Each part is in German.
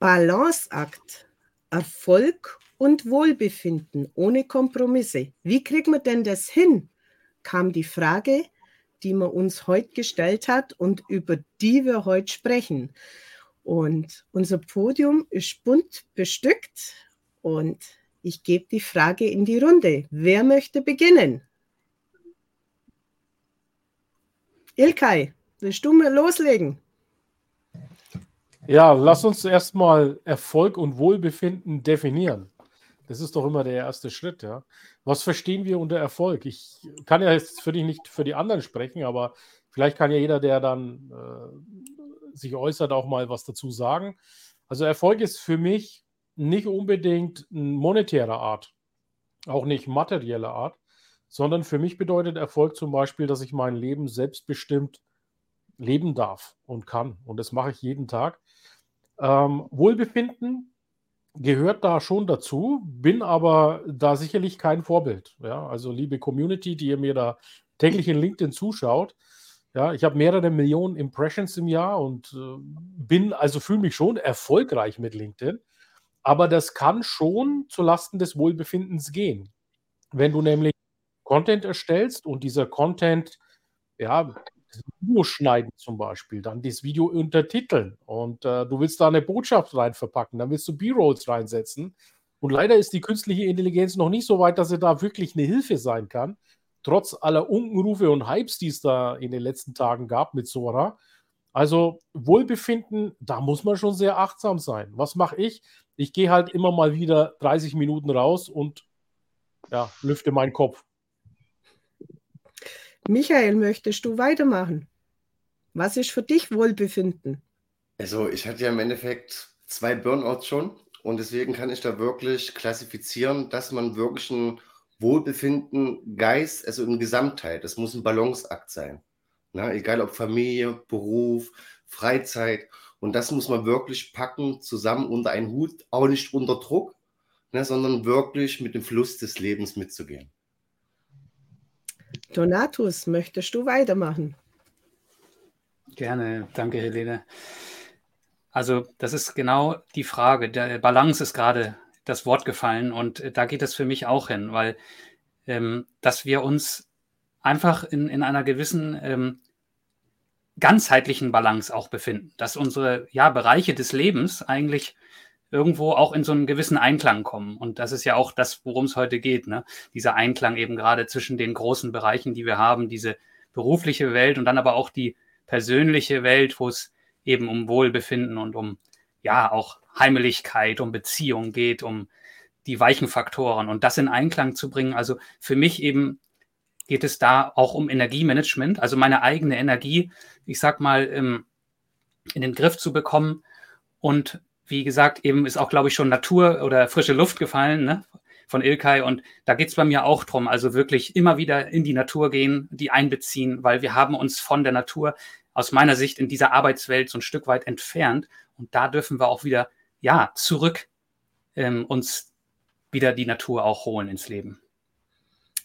Balanceakt, Erfolg und Wohlbefinden ohne Kompromisse. Wie kriegen wir denn das hin? kam die Frage, die man uns heute gestellt hat und über die wir heute sprechen. Und unser Podium ist bunt bestückt und ich gebe die Frage in die Runde. Wer möchte beginnen? Ilkay, willst du mal loslegen? Ja, lass uns erstmal Erfolg und Wohlbefinden definieren. Das ist doch immer der erste Schritt, ja. Was verstehen wir unter Erfolg? Ich kann ja jetzt für dich nicht für die anderen sprechen, aber vielleicht kann ja jeder, der dann äh, sich äußert, auch mal was dazu sagen. Also Erfolg ist für mich nicht unbedingt monetärer Art, auch nicht materieller Art, sondern für mich bedeutet Erfolg zum Beispiel, dass ich mein Leben selbstbestimmt leben darf und kann. Und das mache ich jeden Tag. Ähm, Wohlbefinden gehört da schon dazu, bin aber da sicherlich kein Vorbild. Ja, also liebe Community, die ihr mir da täglich in LinkedIn zuschaut, ja, ich habe mehrere Millionen Impressions im Jahr und äh, bin, also fühle mich schon erfolgreich mit LinkedIn. Aber das kann schon zulasten des Wohlbefindens gehen. Wenn du nämlich Content erstellst und dieser Content, ja, Video schneiden zum Beispiel, dann das Video untertiteln und äh, du willst da eine Botschaft rein verpacken, dann willst du B-Rolls reinsetzen. Und leider ist die künstliche Intelligenz noch nicht so weit, dass sie da wirklich eine Hilfe sein kann. Trotz aller Unkenrufe und Hypes, die es da in den letzten Tagen gab mit Sora. Also Wohlbefinden, da muss man schon sehr achtsam sein. Was mache ich? Ich gehe halt immer mal wieder 30 Minuten raus und ja, lüfte meinen Kopf. Michael, möchtest du weitermachen? Was ist für dich Wohlbefinden? Also ich hatte ja im Endeffekt zwei Burnouts schon und deswegen kann ich da wirklich klassifizieren, dass man wirklich ein Wohlbefinden, Geist, also in Gesamtheit, das muss ein Balanceakt sein. Na, egal ob Familie, Beruf, Freizeit. Und das muss man wirklich packen, zusammen unter einen Hut, auch nicht unter Druck, ne, sondern wirklich mit dem Fluss des Lebens mitzugehen. Donatus, möchtest du weitermachen? Gerne, danke, Helene. Also, das ist genau die Frage. Der Balance ist gerade das Wort gefallen und da geht es für mich auch hin, weil ähm, dass wir uns einfach in, in einer gewissen ähm, ganzheitlichen Balance auch befinden, dass unsere ja, Bereiche des Lebens eigentlich irgendwo auch in so einen gewissen Einklang kommen. Und das ist ja auch das, worum es heute geht. Ne? Dieser Einklang eben gerade zwischen den großen Bereichen, die wir haben, diese berufliche Welt und dann aber auch die persönliche Welt, wo es eben um Wohlbefinden und um ja auch Heimeligkeit, um Beziehung geht, um die weichen Faktoren und das in Einklang zu bringen. Also für mich eben geht es da auch um Energiemanagement, also meine eigene Energie, ich sag mal, in den Griff zu bekommen und wie gesagt, eben ist auch, glaube ich, schon Natur oder frische Luft gefallen ne, von Ilkay. Und da geht es bei mir auch drum. Also wirklich immer wieder in die Natur gehen, die einbeziehen, weil wir haben uns von der Natur aus meiner Sicht in dieser Arbeitswelt so ein Stück weit entfernt. Und da dürfen wir auch wieder, ja, zurück ähm, uns wieder die Natur auch holen ins Leben.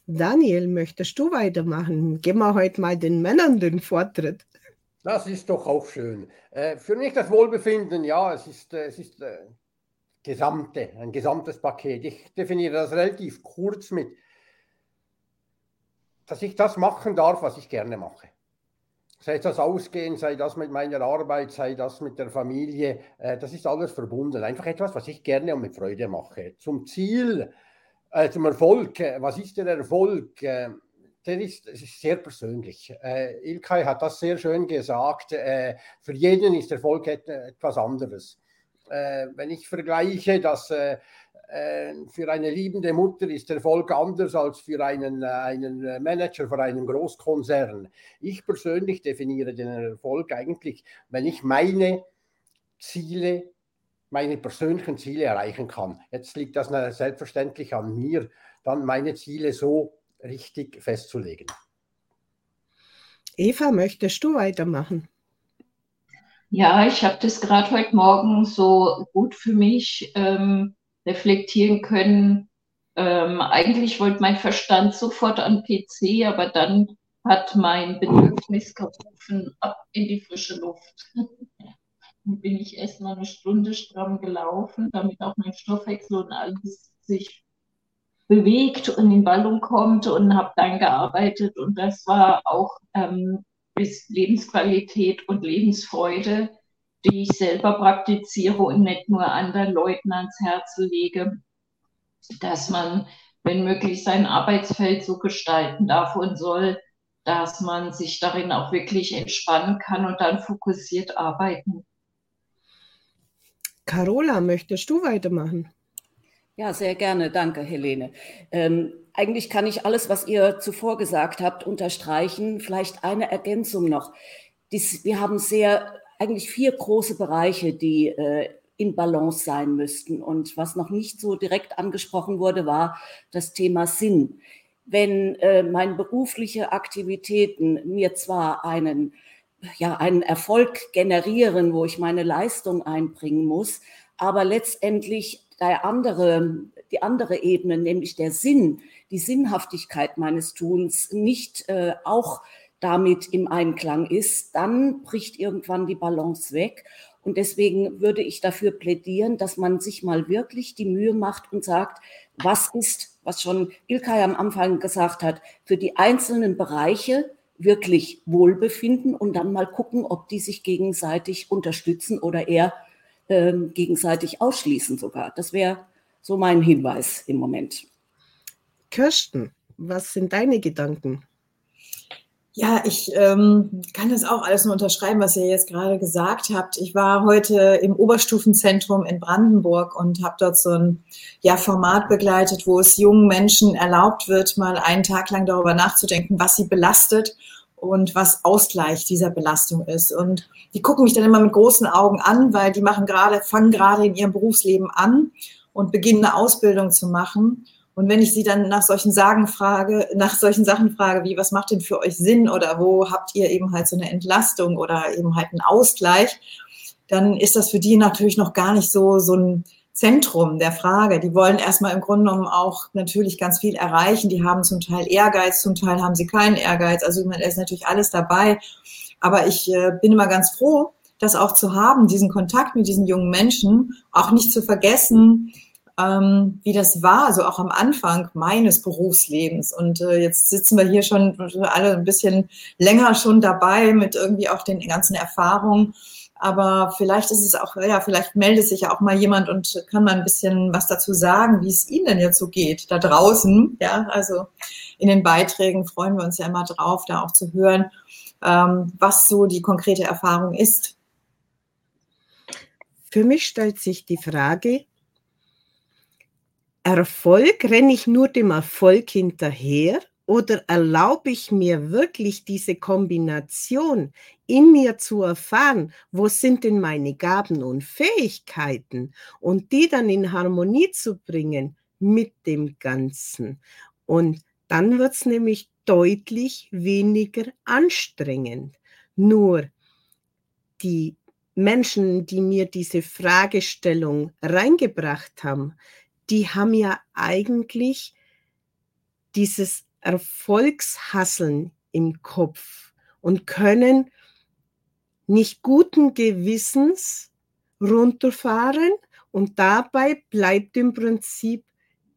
Daniel, möchtest du weitermachen? Geben wir heute mal den Männern den Vortritt. Das ist doch auch schön. Äh, für mich das Wohlbefinden, ja, es ist, äh, es ist äh, gesamte, ein gesamtes Paket. Ich definiere das relativ kurz mit, dass ich das machen darf, was ich gerne mache. Sei das Ausgehen, sei das mit meiner Arbeit, sei das mit der Familie, äh, das ist alles verbunden. Einfach etwas, was ich gerne und mit Freude mache. Zum Ziel, äh, zum Erfolg, äh, was ist der Erfolg? Der ist, sehr persönlich. Äh, Ilkay hat das sehr schön gesagt. Äh, für jeden ist Erfolg et, etwas anderes. Äh, wenn ich vergleiche, dass äh, äh, für eine liebende Mutter ist Erfolg anders als für einen, äh, einen Manager für einen Großkonzern. Ich persönlich definiere den Erfolg eigentlich, wenn ich meine Ziele meine persönlichen Ziele erreichen kann. Jetzt liegt das selbstverständlich an mir, dann meine Ziele so richtig festzulegen. Eva, möchtest du weitermachen? Ja, ich habe das gerade heute Morgen so gut für mich ähm, reflektieren können. Ähm, eigentlich wollte mein Verstand sofort an PC, aber dann hat mein Bedürfnis gerufen, ab in die frische Luft. bin ich erst mal eine Stunde stramm gelaufen, damit auch mein Stoffwechsel und alles sich bewegt und in Ballung kommt und habe dann gearbeitet. Und das war auch ähm, bis Lebensqualität und Lebensfreude, die ich selber praktiziere und nicht nur anderen Leuten ans Herz lege, dass man, wenn möglich, sein Arbeitsfeld so gestalten darf und soll, dass man sich darin auch wirklich entspannen kann und dann fokussiert arbeiten. Carola, möchtest du weitermachen? Ja, sehr gerne. Danke, Helene. Ähm, eigentlich kann ich alles, was ihr zuvor gesagt habt, unterstreichen. Vielleicht eine Ergänzung noch. Dies, wir haben sehr, eigentlich vier große Bereiche, die äh, in Balance sein müssten. Und was noch nicht so direkt angesprochen wurde, war das Thema Sinn. Wenn äh, meine berufliche Aktivitäten mir zwar einen, ja, einen Erfolg generieren, wo ich meine Leistung einbringen muss, aber letztendlich der andere, die andere Ebene, nämlich der Sinn, die Sinnhaftigkeit meines Tuns nicht äh, auch damit im Einklang ist, dann bricht irgendwann die Balance weg. Und deswegen würde ich dafür plädieren, dass man sich mal wirklich die Mühe macht und sagt, was ist, was schon Ilkay am Anfang gesagt hat, für die einzelnen Bereiche wirklich Wohlbefinden und dann mal gucken, ob die sich gegenseitig unterstützen oder eher ähm, gegenseitig ausschließen sogar. Das wäre so mein Hinweis im Moment. Kirsten, was sind deine Gedanken? Ja, ich ähm, kann das auch alles nur unterschreiben, was ihr jetzt gerade gesagt habt. Ich war heute im Oberstufenzentrum in Brandenburg und habe dort so ein ja, Format begleitet, wo es jungen Menschen erlaubt wird, mal einen Tag lang darüber nachzudenken, was sie belastet und was Ausgleich dieser Belastung ist. Und die gucken mich dann immer mit großen Augen an, weil die machen gerade, fangen gerade in ihrem Berufsleben an und beginnen eine Ausbildung zu machen. Und wenn ich sie dann nach solchen Sagen frage, nach solchen Sachen frage, wie, was macht denn für euch Sinn oder wo habt ihr eben halt so eine Entlastung oder eben halt einen Ausgleich, dann ist das für die natürlich noch gar nicht so, so ein Zentrum der Frage. Die wollen erstmal im Grunde genommen auch natürlich ganz viel erreichen. Die haben zum Teil Ehrgeiz, zum Teil haben sie keinen Ehrgeiz. Also da ist natürlich alles dabei. Aber ich äh, bin immer ganz froh, das auch zu haben, diesen Kontakt mit diesen jungen Menschen, auch nicht zu vergessen, ähm, wie das war, so auch am Anfang meines Berufslebens. Und äh, jetzt sitzen wir hier schon alle ein bisschen länger schon dabei mit irgendwie auch den ganzen Erfahrungen. Aber vielleicht ist es auch, ja, vielleicht meldet sich ja auch mal jemand und kann mal ein bisschen was dazu sagen, wie es Ihnen denn jetzt so geht, da draußen. Ja, also in den Beiträgen freuen wir uns ja immer drauf, da auch zu hören, ähm, was so die konkrete Erfahrung ist. Für mich stellt sich die Frage, Erfolg, renne ich nur dem Erfolg hinterher oder erlaube ich mir wirklich diese Kombination in mir zu erfahren, wo sind denn meine Gaben und Fähigkeiten und die dann in Harmonie zu bringen mit dem Ganzen. Und dann wird es nämlich deutlich weniger anstrengend. Nur die Menschen, die mir diese Fragestellung reingebracht haben, die haben ja eigentlich dieses Erfolgshasseln im Kopf und können nicht guten Gewissens runterfahren und dabei bleibt im Prinzip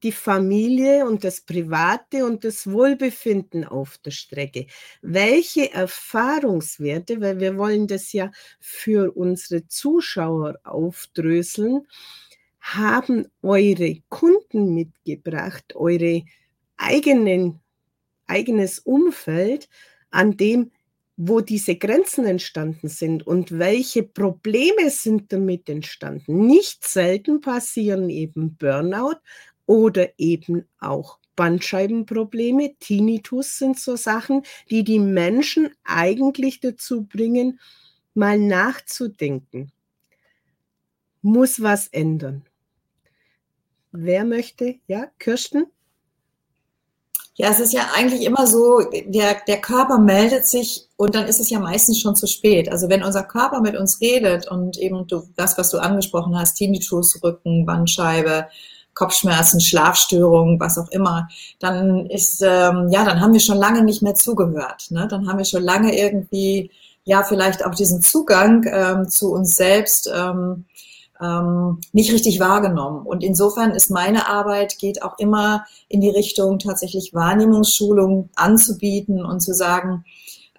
die Familie und das Private und das Wohlbefinden auf der Strecke. Welche Erfahrungswerte, weil wir wollen das ja für unsere Zuschauer aufdröseln, haben eure Kunden mitgebracht, eure eigenen, eigenes Umfeld, an dem, wo diese Grenzen entstanden sind und welche Probleme sind damit entstanden. Nicht selten passieren eben Burnout oder eben auch Bandscheibenprobleme, Tinnitus sind so Sachen, die die Menschen eigentlich dazu bringen, mal nachzudenken. Muss was ändern. Wer möchte? Ja, Kirsten? Ja, es ist ja eigentlich immer so, der, der Körper meldet sich und dann ist es ja meistens schon zu spät. Also wenn unser Körper mit uns redet und eben du, das, was du angesprochen hast, Tinnitus, Rücken, Bandscheibe, Kopfschmerzen, Schlafstörungen, was auch immer, dann ist, ähm, ja, dann haben wir schon lange nicht mehr zugehört. Ne? Dann haben wir schon lange irgendwie ja vielleicht auch diesen Zugang ähm, zu uns selbst ähm, ähm, nicht richtig wahrgenommen. Und insofern ist meine Arbeit, geht auch immer in die Richtung, tatsächlich Wahrnehmungsschulung anzubieten und zu sagen,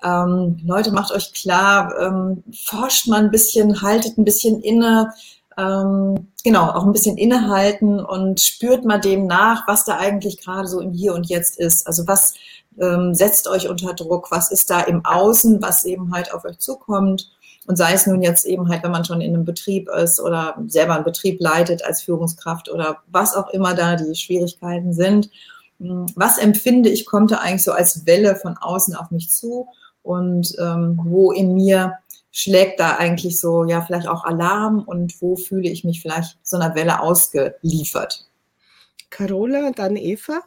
ähm, Leute, macht euch klar, ähm, forscht mal ein bisschen, haltet ein bisschen inne, ähm, genau, auch ein bisschen innehalten und spürt mal dem nach, was da eigentlich gerade so im Hier und Jetzt ist. Also was ähm, setzt euch unter Druck, was ist da im Außen, was eben halt auf euch zukommt. Und sei es nun jetzt eben halt, wenn man schon in einem Betrieb ist oder selber einen Betrieb leitet als Führungskraft oder was auch immer da die Schwierigkeiten sind. Hm, was empfinde ich, kommt da eigentlich so als Welle von außen auf mich zu und ähm, wo in mir schlägt da eigentlich so, ja, vielleicht auch Alarm und wo fühle ich mich vielleicht so einer Welle ausgeliefert? Carola, dann Eva?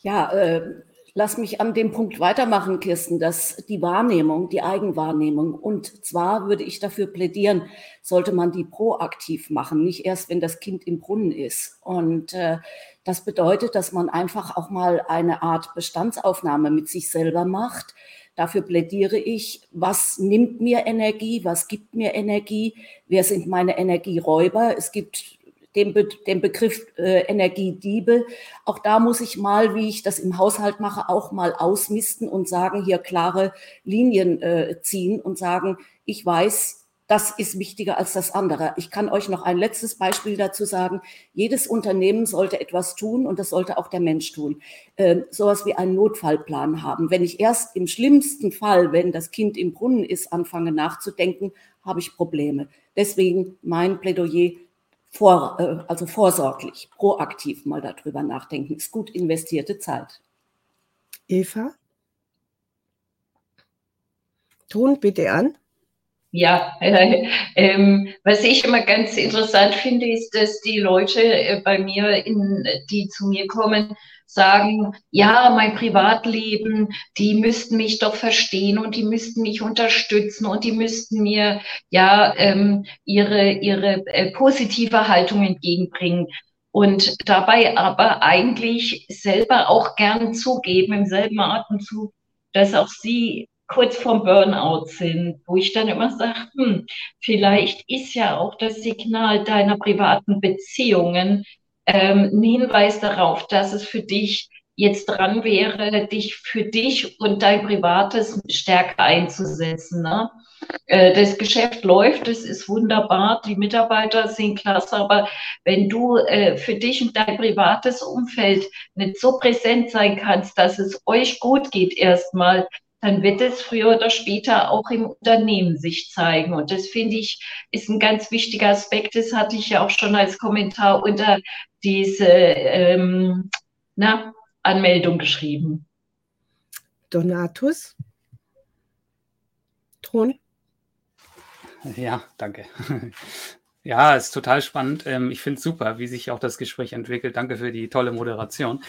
Ja, äh, lass mich an dem Punkt weitermachen, Kirsten, dass die Wahrnehmung, die Eigenwahrnehmung, und zwar würde ich dafür plädieren, sollte man die proaktiv machen, nicht erst, wenn das Kind im Brunnen ist. Und äh, das bedeutet, dass man einfach auch mal eine Art Bestandsaufnahme mit sich selber macht, Dafür plädiere ich, was nimmt mir Energie, was gibt mir Energie, wer sind meine Energieräuber. Es gibt den, Be den Begriff äh, Energiediebe. Auch da muss ich mal, wie ich das im Haushalt mache, auch mal ausmisten und sagen, hier klare Linien äh, ziehen und sagen, ich weiß, das ist wichtiger als das andere. Ich kann euch noch ein letztes Beispiel dazu sagen. Jedes Unternehmen sollte etwas tun und das sollte auch der Mensch tun. Äh, sowas wie einen Notfallplan haben. Wenn ich erst im schlimmsten Fall, wenn das Kind im Brunnen ist, anfange nachzudenken, habe ich Probleme. Deswegen mein Plädoyer, vor, äh, also vorsorglich, proaktiv mal darüber nachdenken, ist gut investierte Zeit. Eva? Ton bitte an. Ja, äh, ähm, was ich immer ganz interessant finde, ist, dass die Leute äh, bei mir, in, die zu mir kommen, sagen, ja, mein Privatleben, die müssten mich doch verstehen und die müssten mich unterstützen und die müssten mir ja ähm, ihre, ihre äh, positive Haltung entgegenbringen. Und dabei aber eigentlich selber auch gern zugeben, im selben Atemzug, dass auch sie kurz vorm Burnout sind, wo ich dann immer sage, hm, vielleicht ist ja auch das Signal deiner privaten Beziehungen ähm, ein Hinweis darauf, dass es für dich jetzt dran wäre, dich für dich und dein Privates stärker einzusetzen. Ne? Äh, das Geschäft läuft, es ist wunderbar, die Mitarbeiter sind klasse, aber wenn du äh, für dich und dein privates Umfeld nicht so präsent sein kannst, dass es euch gut geht erstmal, dann wird es früher oder später auch im Unternehmen sich zeigen. Und das finde ich ist ein ganz wichtiger Aspekt. Das hatte ich ja auch schon als Kommentar unter diese ähm, na, Anmeldung geschrieben. Donatus? Ton? Ja, danke. Ja, ist total spannend. Ähm, ich finde es super, wie sich auch das Gespräch entwickelt. Danke für die tolle Moderation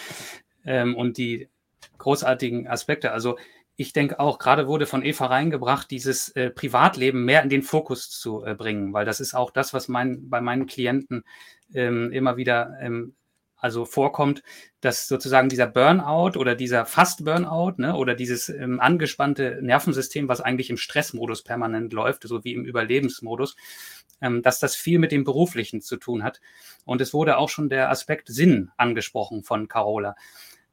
ähm, und die großartigen Aspekte. Also ich denke auch, gerade wurde von Eva reingebracht, dieses äh, Privatleben mehr in den Fokus zu äh, bringen, weil das ist auch das, was mein, bei meinen Klienten ähm, immer wieder ähm, also vorkommt, dass sozusagen dieser Burnout oder dieser Fast-Burnout ne, oder dieses ähm, angespannte Nervensystem, was eigentlich im Stressmodus permanent läuft, so wie im Überlebensmodus, ähm, dass das viel mit dem Beruflichen zu tun hat. Und es wurde auch schon der Aspekt Sinn angesprochen von Carola.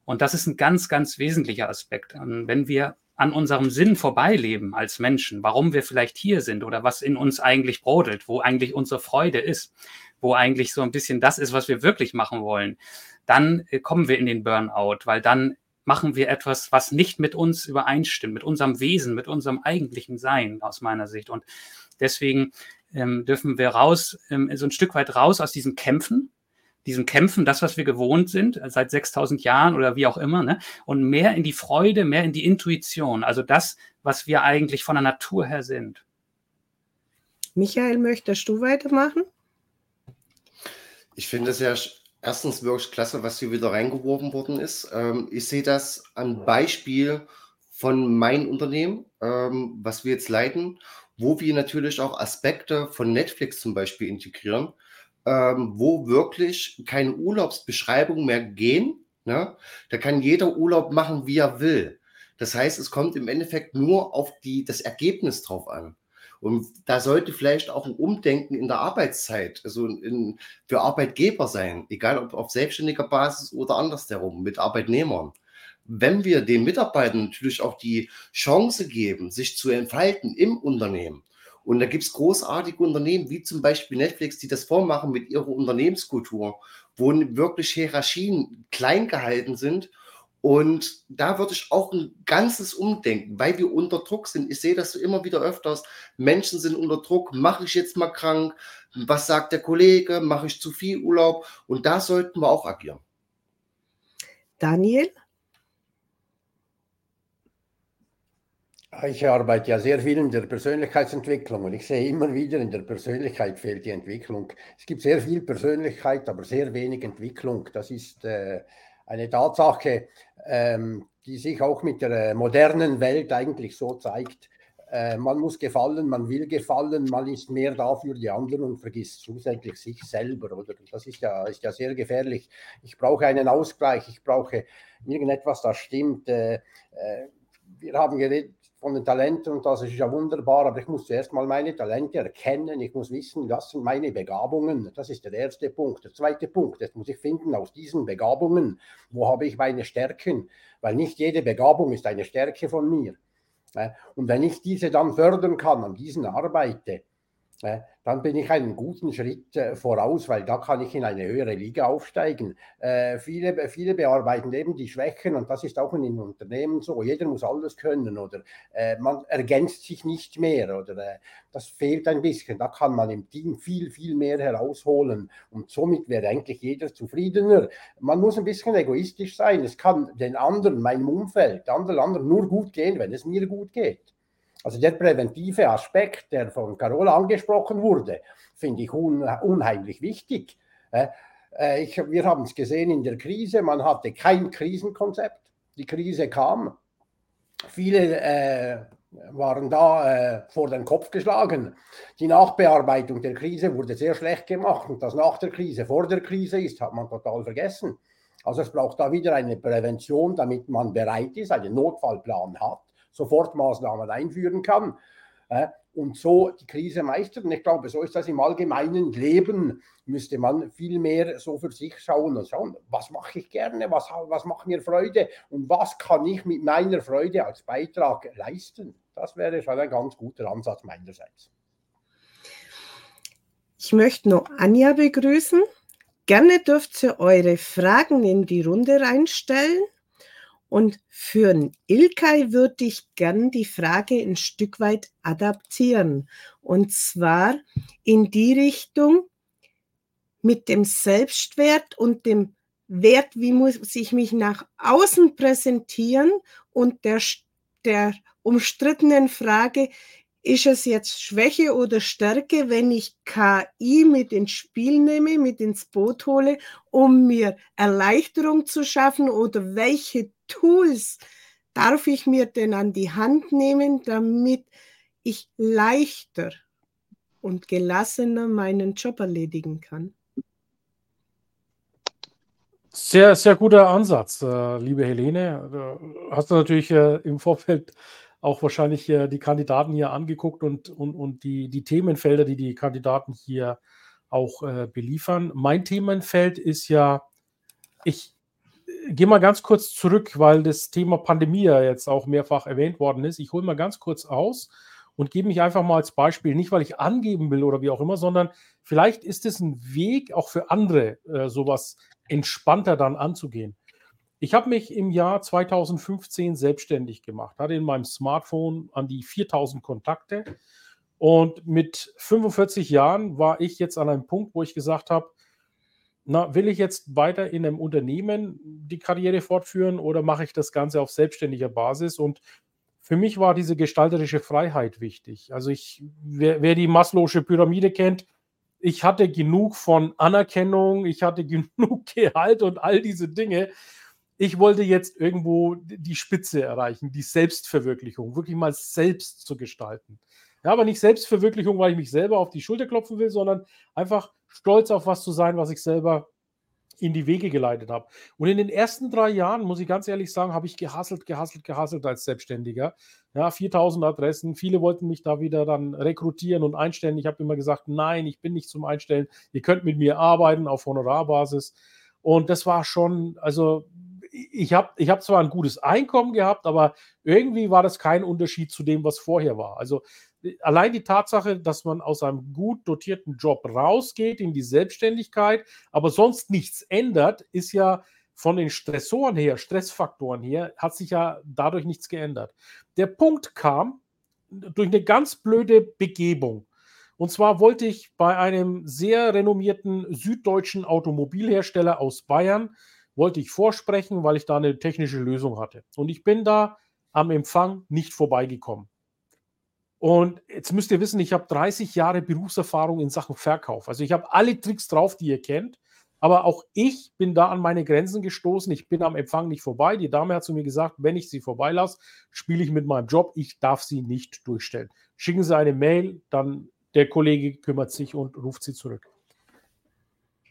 Und das ist ein ganz, ganz wesentlicher Aspekt. Ähm, wenn wir an unserem Sinn vorbeileben als Menschen, warum wir vielleicht hier sind oder was in uns eigentlich brodelt, wo eigentlich unsere Freude ist, wo eigentlich so ein bisschen das ist, was wir wirklich machen wollen, dann äh, kommen wir in den Burnout, weil dann machen wir etwas, was nicht mit uns übereinstimmt, mit unserem Wesen, mit unserem eigentlichen Sein aus meiner Sicht. Und deswegen ähm, dürfen wir raus, ähm, so ein Stück weit raus aus diesen Kämpfen, diesen Kämpfen, das, was wir gewohnt sind, äh, seit 6000 Jahren oder wie auch immer, ne? und mehr in die Freude, mehr in die Intuition, also das, was wir eigentlich von der Natur her sind. Michael, möchtest du weitermachen? Ich finde es ja erstens wirklich klasse, was hier wieder reingeworfen worden ist. Ähm, ich sehe das am Beispiel von meinem Unternehmen, ähm, was wir jetzt leiten, wo wir natürlich auch Aspekte von Netflix zum Beispiel integrieren ähm, wo wirklich keine Urlaubsbeschreibungen mehr gehen. Ne? Da kann jeder Urlaub machen, wie er will. Das heißt, es kommt im Endeffekt nur auf die, das Ergebnis drauf an. Und da sollte vielleicht auch ein Umdenken in der Arbeitszeit, also in, für Arbeitgeber sein, egal ob auf selbstständiger Basis oder andersherum mit Arbeitnehmern. Wenn wir den Mitarbeitern natürlich auch die Chance geben, sich zu entfalten im Unternehmen, und da gibt es großartige Unternehmen, wie zum Beispiel Netflix, die das vormachen mit ihrer Unternehmenskultur, wo wirklich Hierarchien klein gehalten sind und da würde ich auch ein ganzes Umdenken, weil wir unter Druck sind. Ich sehe das immer wieder öfters. Menschen sind unter Druck. Mache ich jetzt mal krank? Was sagt der Kollege? Mache ich zu viel Urlaub? Und da sollten wir auch agieren. Daniel? Ich arbeite ja sehr viel in der Persönlichkeitsentwicklung und ich sehe immer wieder, in der Persönlichkeit fehlt die Entwicklung. Es gibt sehr viel Persönlichkeit, aber sehr wenig Entwicklung. Das ist äh, eine Tatsache, ähm, die sich auch mit der äh, modernen Welt eigentlich so zeigt. Äh, man muss gefallen, man will gefallen, man ist mehr da für die anderen und vergisst zusätzlich sich selber. Oder? Das ist ja, ist ja sehr gefährlich. Ich brauche einen Ausgleich, ich brauche irgendetwas, das stimmt. Äh, äh wir haben geredet, von den Talenten und das ist ja wunderbar, aber ich muss zuerst mal meine Talente erkennen, ich muss wissen, was sind meine Begabungen, das ist der erste Punkt. Der zweite Punkt, jetzt muss ich finden aus diesen Begabungen, wo habe ich meine Stärken, weil nicht jede Begabung ist eine Stärke von mir. Und wenn ich diese dann fördern kann, an diesen arbeite, dann bin ich einen guten Schritt äh, voraus, weil da kann ich in eine höhere Liga aufsteigen. Äh, viele, viele bearbeiten eben die Schwächen und das ist auch in den Unternehmen so. Jeder muss alles können oder äh, man ergänzt sich nicht mehr oder äh, das fehlt ein bisschen. Da kann man im Team viel, viel mehr herausholen und somit wäre eigentlich jeder zufriedener. Man muss ein bisschen egoistisch sein. Es kann den anderen, meinem Umfeld, anderen, anderen nur gut gehen, wenn es mir gut geht. Also der präventive Aspekt, der von Carola angesprochen wurde, finde ich un unheimlich wichtig. Äh, ich, wir haben es gesehen in der Krise, man hatte kein Krisenkonzept. Die Krise kam, viele äh, waren da äh, vor den Kopf geschlagen. Die Nachbearbeitung der Krise wurde sehr schlecht gemacht und das nach der Krise, vor der Krise ist, hat man total vergessen. Also es braucht da wieder eine Prävention, damit man bereit ist, einen Notfallplan hat Sofortmaßnahmen einführen kann und so die Krise meistert. Und ich glaube, so ist das im allgemeinen Leben, müsste man viel mehr so für sich schauen und schauen, was mache ich gerne, was, was macht mir Freude und was kann ich mit meiner Freude als Beitrag leisten. Das wäre schon ein ganz guter Ansatz meinerseits. Ich möchte noch Anja begrüßen. Gerne dürft ihr eure Fragen in die Runde reinstellen. Und für Ilkay würde ich gern die Frage ein Stück weit adaptieren. Und zwar in die Richtung mit dem Selbstwert und dem Wert, wie muss ich mich nach außen präsentieren und der, der umstrittenen Frage, ist es jetzt Schwäche oder Stärke, wenn ich KI mit ins Spiel nehme, mit ins Boot hole, um mir Erleichterung zu schaffen oder welche Tools darf ich mir denn an die Hand nehmen, damit ich leichter und gelassener meinen Job erledigen kann? Sehr, sehr guter Ansatz, äh, liebe Helene. Hast du natürlich äh, im Vorfeld auch wahrscheinlich äh, die Kandidaten hier angeguckt und, und, und die, die Themenfelder, die die Kandidaten hier auch beliefern. Mein Themenfeld ist ja, ich, gehe mal ganz kurz zurück, weil das Thema Pandemie ja jetzt auch mehrfach erwähnt worden ist. Ich hole mal ganz kurz aus und gebe mich einfach mal als Beispiel, nicht weil ich angeben will oder wie auch immer, sondern vielleicht ist es ein Weg auch für andere, äh, sowas entspannter dann anzugehen. Ich habe mich im Jahr 2015 selbstständig gemacht, hatte in meinem Smartphone an die 4000 Kontakte und mit 45 Jahren war ich jetzt an einem Punkt, wo ich gesagt habe, na, will ich jetzt weiter in einem Unternehmen die Karriere fortführen oder mache ich das Ganze auf selbstständiger Basis? Und für mich war diese gestalterische Freiheit wichtig. Also ich, wer, wer die Maslow'sche Pyramide kennt, ich hatte genug von Anerkennung, ich hatte genug Gehalt und all diese Dinge. Ich wollte jetzt irgendwo die Spitze erreichen, die Selbstverwirklichung, wirklich mal selbst zu gestalten. Ja, aber nicht Selbstverwirklichung, weil ich mich selber auf die Schulter klopfen will, sondern einfach stolz auf was zu sein, was ich selber in die Wege geleitet habe. Und in den ersten drei Jahren, muss ich ganz ehrlich sagen, habe ich gehasselt, gehasselt, gehasselt als Selbstständiger. Ja, 4000 Adressen. Viele wollten mich da wieder dann rekrutieren und einstellen. Ich habe immer gesagt, nein, ich bin nicht zum Einstellen. Ihr könnt mit mir arbeiten auf Honorarbasis. Und das war schon, also ich habe ich hab zwar ein gutes Einkommen gehabt, aber irgendwie war das kein Unterschied zu dem, was vorher war. Also allein die Tatsache, dass man aus einem gut dotierten Job rausgeht in die Selbstständigkeit, aber sonst nichts ändert, ist ja von den Stressoren her, Stressfaktoren her, hat sich ja dadurch nichts geändert. Der Punkt kam durch eine ganz blöde Begebung. Und zwar wollte ich bei einem sehr renommierten süddeutschen Automobilhersteller aus Bayern, wollte ich vorsprechen, weil ich da eine technische Lösung hatte. Und ich bin da am Empfang nicht vorbeigekommen. Und jetzt müsst ihr wissen, ich habe 30 Jahre Berufserfahrung in Sachen Verkauf. Also ich habe alle Tricks drauf, die ihr kennt. Aber auch ich bin da an meine Grenzen gestoßen. Ich bin am Empfang nicht vorbei. Die Dame hat zu mir gesagt, wenn ich sie vorbeilasse, spiele ich mit meinem Job. Ich darf sie nicht durchstellen. Schicken Sie eine Mail, dann der Kollege kümmert sich und ruft sie zurück.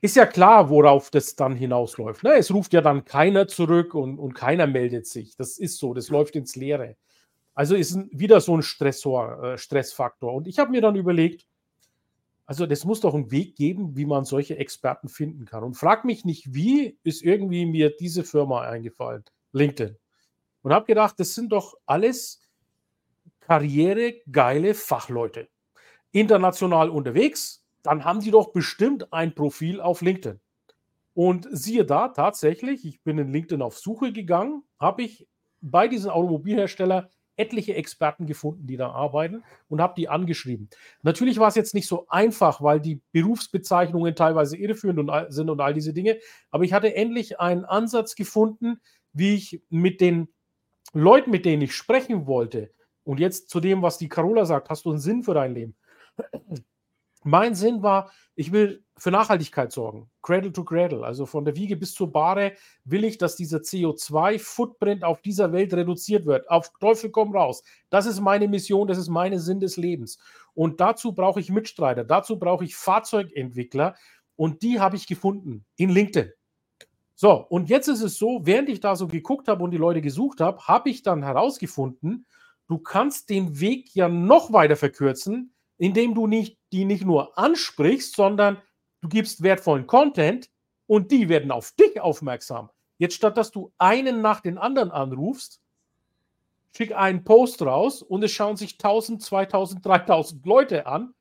Ist ja klar, worauf das dann hinausläuft. Ne? Es ruft ja dann keiner zurück und, und keiner meldet sich. Das ist so, das läuft ins Leere. Also ist wieder so ein Stressor, äh, Stressfaktor. Und ich habe mir dann überlegt, also das muss doch einen Weg geben, wie man solche Experten finden kann. Und frag mich nicht, wie ist irgendwie mir diese Firma eingefallen, LinkedIn. Und habe gedacht, das sind doch alles karrieregeile Fachleute. International unterwegs, dann haben die doch bestimmt ein Profil auf LinkedIn. Und siehe da, tatsächlich, ich bin in LinkedIn auf Suche gegangen, habe ich bei diesem Automobilhersteller etliche Experten gefunden, die da arbeiten und habe die angeschrieben. Natürlich war es jetzt nicht so einfach, weil die Berufsbezeichnungen teilweise irreführend und sind und all diese Dinge. Aber ich hatte endlich einen Ansatz gefunden, wie ich mit den Leuten, mit denen ich sprechen wollte, und jetzt zu dem, was die Carola sagt, hast du einen Sinn für dein Leben? Mein Sinn war, ich will für Nachhaltigkeit sorgen. Cradle to Cradle, also von der Wiege bis zur Bahre, will ich, dass dieser CO2-Footprint auf dieser Welt reduziert wird. Auf Teufel komm raus. Das ist meine Mission, das ist meine Sinn des Lebens. Und dazu brauche ich Mitstreiter, dazu brauche ich Fahrzeugentwickler und die habe ich gefunden in LinkedIn. So, und jetzt ist es so, während ich da so geguckt habe und die Leute gesucht habe, habe ich dann herausgefunden, du kannst den Weg ja noch weiter verkürzen, indem du nicht, die nicht nur ansprichst, sondern du gibst wertvollen Content und die werden auf dich aufmerksam. Jetzt statt dass du einen nach den anderen anrufst, schick einen Post raus und es schauen sich 1000, 2000, 3000 Leute an.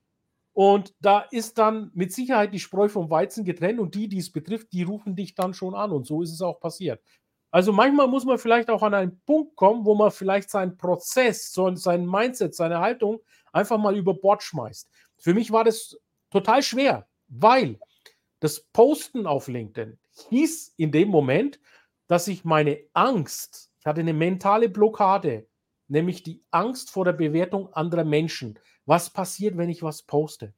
Und da ist dann mit Sicherheit die Spreu vom Weizen getrennt und die, die es betrifft, die rufen dich dann schon an. Und so ist es auch passiert. Also manchmal muss man vielleicht auch an einen Punkt kommen, wo man vielleicht seinen Prozess, sein Mindset, seine Haltung einfach mal über Bord schmeißt. Für mich war das total schwer, weil das Posten auf LinkedIn hieß in dem Moment, dass ich meine Angst, ich hatte eine mentale Blockade, nämlich die Angst vor der Bewertung anderer Menschen. Was passiert, wenn ich was poste?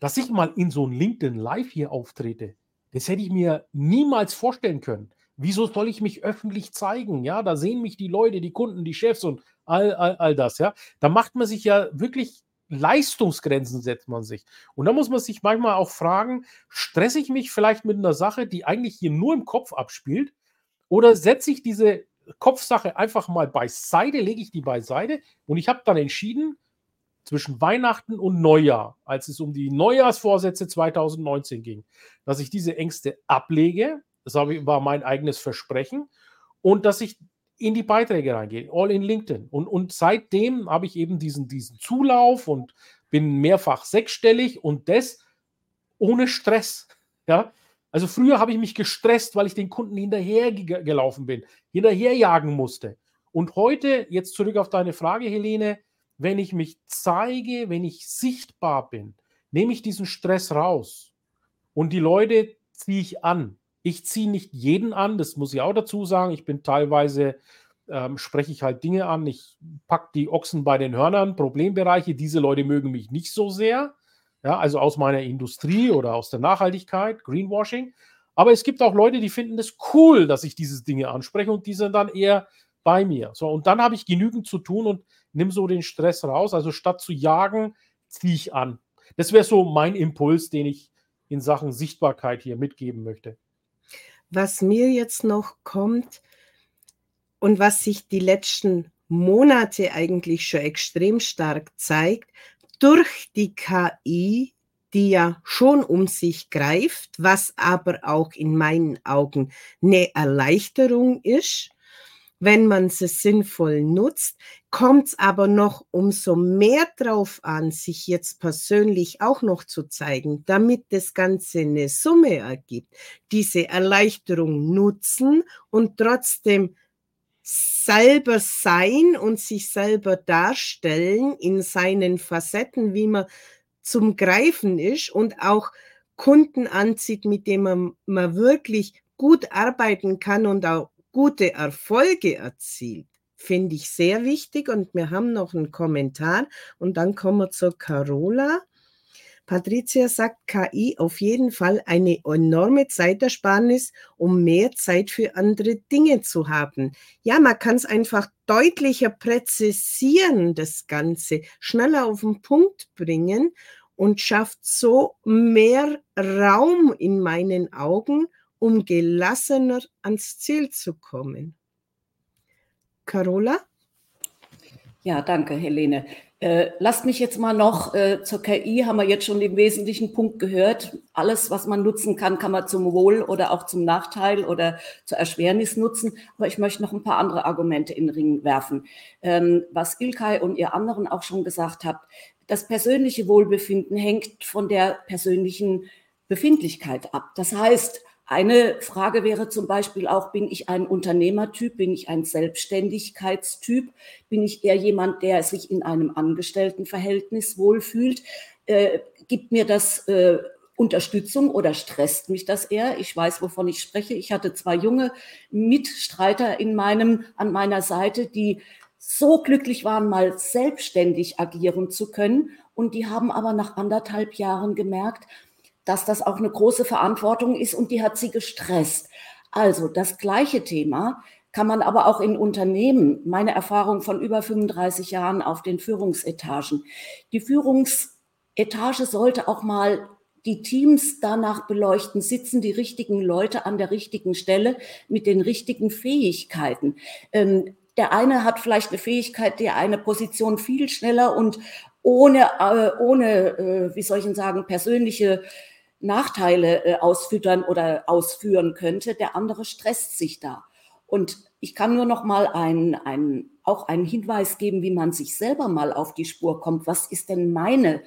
Dass ich mal in so ein LinkedIn Live hier auftrete, das hätte ich mir niemals vorstellen können. Wieso soll ich mich öffentlich zeigen? Ja, da sehen mich die Leute, die Kunden, die Chefs und all, all, all das, ja. Da macht man sich ja wirklich Leistungsgrenzen setzt man sich. Und da muss man sich manchmal auch fragen, stresse ich mich vielleicht mit einer Sache, die eigentlich hier nur im Kopf abspielt, oder setze ich diese Kopfsache einfach mal beiseite, lege ich die beiseite und ich habe dann entschieden, zwischen Weihnachten und Neujahr, als es um die Neujahrsvorsätze 2019 ging, dass ich diese Ängste ablege. Das war mein eigenes Versprechen. Und dass ich in die Beiträge reingehen, all in LinkedIn. Und, und seitdem habe ich eben diesen, diesen Zulauf und bin mehrfach sechsstellig und das ohne Stress. Ja, also früher habe ich mich gestresst, weil ich den Kunden hinterher gelaufen bin, hinterherjagen musste. Und heute, jetzt zurück auf deine Frage, Helene, wenn ich mich zeige, wenn ich sichtbar bin, nehme ich diesen Stress raus. Und die Leute ziehe ich an. Ich ziehe nicht jeden an, das muss ich auch dazu sagen. Ich bin teilweise, ähm, spreche ich halt Dinge an. Ich packe die Ochsen bei den Hörnern, Problembereiche. Diese Leute mögen mich nicht so sehr. Ja, also aus meiner Industrie oder aus der Nachhaltigkeit, Greenwashing. Aber es gibt auch Leute, die finden es cool, dass ich diese Dinge anspreche und die sind dann eher bei mir. So, und dann habe ich genügend zu tun und nimm so den Stress raus. Also statt zu jagen, ziehe ich an. Das wäre so mein Impuls, den ich in Sachen Sichtbarkeit hier mitgeben möchte. Was mir jetzt noch kommt und was sich die letzten Monate eigentlich schon extrem stark zeigt, durch die KI, die ja schon um sich greift, was aber auch in meinen Augen eine Erleichterung ist, wenn man sie sinnvoll nutzt, kommt es aber noch umso mehr drauf an, sich jetzt persönlich auch noch zu zeigen, damit das Ganze eine Summe ergibt. Diese Erleichterung nutzen und trotzdem selber sein und sich selber darstellen in seinen Facetten, wie man zum Greifen ist und auch Kunden anzieht, mit denen man, man wirklich gut arbeiten kann und auch gute Erfolge erzielt, finde ich sehr wichtig. Und wir haben noch einen Kommentar und dann kommen wir zur Carola. Patricia sagt, KI auf jeden Fall eine enorme Zeitersparnis, um mehr Zeit für andere Dinge zu haben. Ja, man kann es einfach deutlicher präzisieren, das Ganze, schneller auf den Punkt bringen und schafft so mehr Raum in meinen Augen um gelassener ans Ziel zu kommen. Carola? Ja, danke, Helene. Äh, lasst mich jetzt mal noch äh, zur KI, haben wir jetzt schon den wesentlichen Punkt gehört. Alles, was man nutzen kann, kann man zum Wohl oder auch zum Nachteil oder zur Erschwernis nutzen. Aber ich möchte noch ein paar andere Argumente in den Ring werfen. Ähm, was Ilkay und ihr anderen auch schon gesagt habt, das persönliche Wohlbefinden hängt von der persönlichen Befindlichkeit ab. Das heißt, eine Frage wäre zum Beispiel auch, bin ich ein Unternehmertyp, bin ich ein Selbstständigkeitstyp, bin ich eher jemand, der sich in einem Angestelltenverhältnis wohlfühlt? Äh, gibt mir das äh, Unterstützung oder stresst mich das eher? Ich weiß, wovon ich spreche. Ich hatte zwei junge Mitstreiter in meinem, an meiner Seite, die so glücklich waren, mal selbstständig agieren zu können. Und die haben aber nach anderthalb Jahren gemerkt, dass das auch eine große Verantwortung ist und die hat sie gestresst. Also das gleiche Thema kann man aber auch in Unternehmen, meine Erfahrung von über 35 Jahren auf den Führungsetagen. Die Führungsetage sollte auch mal die Teams danach beleuchten, sitzen die richtigen Leute an der richtigen Stelle mit den richtigen Fähigkeiten. Ähm, der eine hat vielleicht eine Fähigkeit, der eine Position viel schneller und ohne, äh, ohne äh, wie soll ich denn sagen, persönliche Nachteile äh, ausfüttern oder ausführen könnte. Der andere stresst sich da. Und ich kann nur noch mal ein, ein, auch einen Hinweis geben, wie man sich selber mal auf die Spur kommt. Was ist denn meine,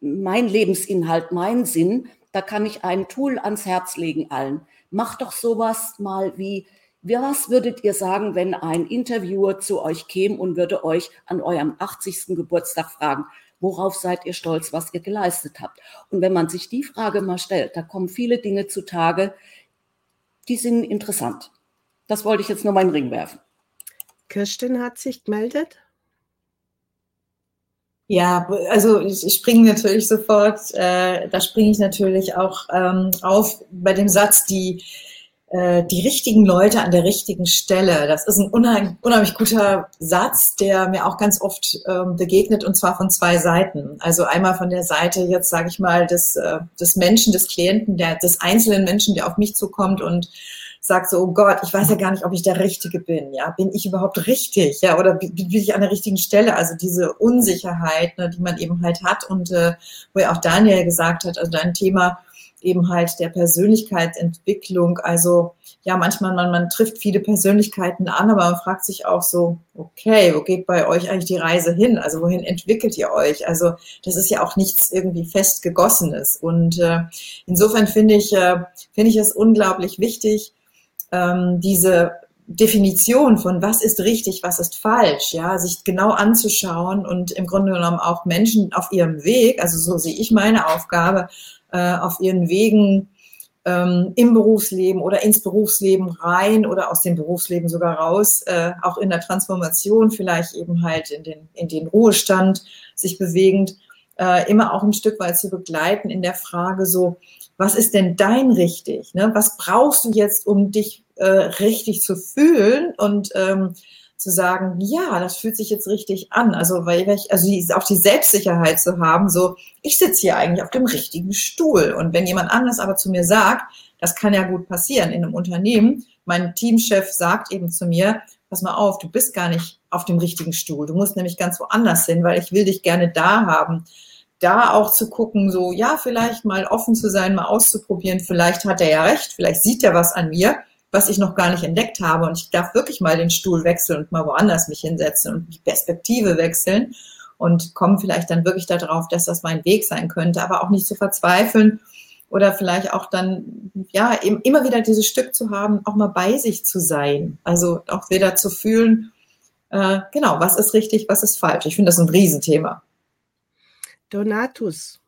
mein Lebensinhalt, mein Sinn? Da kann ich ein Tool ans Herz legen allen. Macht doch sowas mal wie, was würdet ihr sagen, wenn ein Interviewer zu euch käme und würde euch an eurem 80. Geburtstag fragen, Worauf seid ihr stolz, was ihr geleistet habt? Und wenn man sich die Frage mal stellt, da kommen viele Dinge zutage, die sind interessant. Das wollte ich jetzt nur mal in den Ring werfen. Kirsten hat sich gemeldet. Ja, also ich, ich springe natürlich sofort, äh, da springe ich natürlich auch ähm, auf bei dem Satz, die äh, die richtigen Leute an der richtigen Stelle. Das ist ein unheimlich, unheimlich guter Satz, der mir auch ganz oft ähm, begegnet und zwar von zwei Seiten. Also einmal von der Seite jetzt sage ich mal des, äh, des Menschen, des Klienten, der, des einzelnen Menschen, der auf mich zukommt und sagt so, oh Gott, ich weiß ja gar nicht, ob ich der Richtige bin. Ja, bin ich überhaupt richtig? Ja, oder bin ich an der richtigen Stelle? Also diese Unsicherheit, ne, die man eben halt hat und äh, wo ja auch Daniel gesagt hat, also dein Thema eben halt der Persönlichkeitsentwicklung. Also ja, manchmal man, man trifft viele Persönlichkeiten an, aber man fragt sich auch so, okay, wo geht bei euch eigentlich die Reise hin? Also wohin entwickelt ihr euch? Also das ist ja auch nichts irgendwie fest gegossenes. Und äh, insofern finde ich, äh, finde ich es unglaublich wichtig, ähm, diese Definition von was ist richtig, was ist falsch, ja, sich genau anzuschauen und im Grunde genommen auch Menschen auf ihrem Weg, also so sehe ich meine Aufgabe, äh, auf ihren Wegen ähm, im Berufsleben oder ins Berufsleben rein oder aus dem Berufsleben sogar raus, äh, auch in der Transformation, vielleicht eben halt in den, in den Ruhestand sich bewegend, äh, immer auch ein Stück weit zu begleiten in der Frage so, was ist denn dein richtig? Ne? Was brauchst du jetzt, um dich äh, richtig zu fühlen? Und ähm, zu sagen, ja, das fühlt sich jetzt richtig an. Also, weil ich, also die, auch die Selbstsicherheit zu haben, so, ich sitze hier eigentlich auf dem richtigen Stuhl. Und wenn jemand anders aber zu mir sagt, das kann ja gut passieren in einem Unternehmen, mein Teamchef sagt eben zu mir, pass mal auf, du bist gar nicht auf dem richtigen Stuhl. Du musst nämlich ganz woanders hin, weil ich will dich gerne da haben. Da auch zu gucken, so, ja, vielleicht mal offen zu sein, mal auszuprobieren. Vielleicht hat er ja recht, vielleicht sieht er was an mir was ich noch gar nicht entdeckt habe. Und ich darf wirklich mal den Stuhl wechseln und mal woanders mich hinsetzen und die Perspektive wechseln und komme vielleicht dann wirklich darauf, dass das mein Weg sein könnte, aber auch nicht zu verzweifeln oder vielleicht auch dann, ja, immer wieder dieses Stück zu haben, auch mal bei sich zu sein. Also auch wieder zu fühlen, äh, genau, was ist richtig, was ist falsch. Ich finde das ein Riesenthema. Donatus.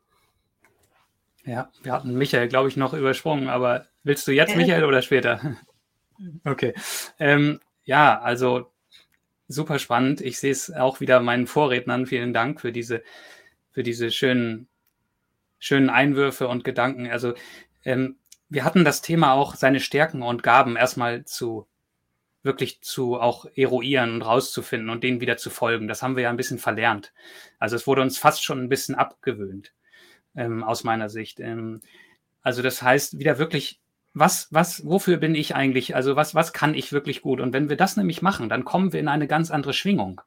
Ja, wir hatten Michael, glaube ich, noch übersprungen, aber willst du jetzt, Michael, oder später? Okay. Ähm, ja, also super spannend. Ich sehe es auch wieder meinen Vorrednern. Vielen Dank für diese, für diese schönen, schönen Einwürfe und Gedanken. Also ähm, wir hatten das Thema auch, seine Stärken und Gaben erstmal zu wirklich zu auch eruieren und rauszufinden und denen wieder zu folgen. Das haben wir ja ein bisschen verlernt. Also es wurde uns fast schon ein bisschen abgewöhnt, ähm, aus meiner Sicht. Ähm, also das heißt, wieder wirklich was, was, wofür bin ich eigentlich? Also was, was kann ich wirklich gut? Und wenn wir das nämlich machen, dann kommen wir in eine ganz andere Schwingung.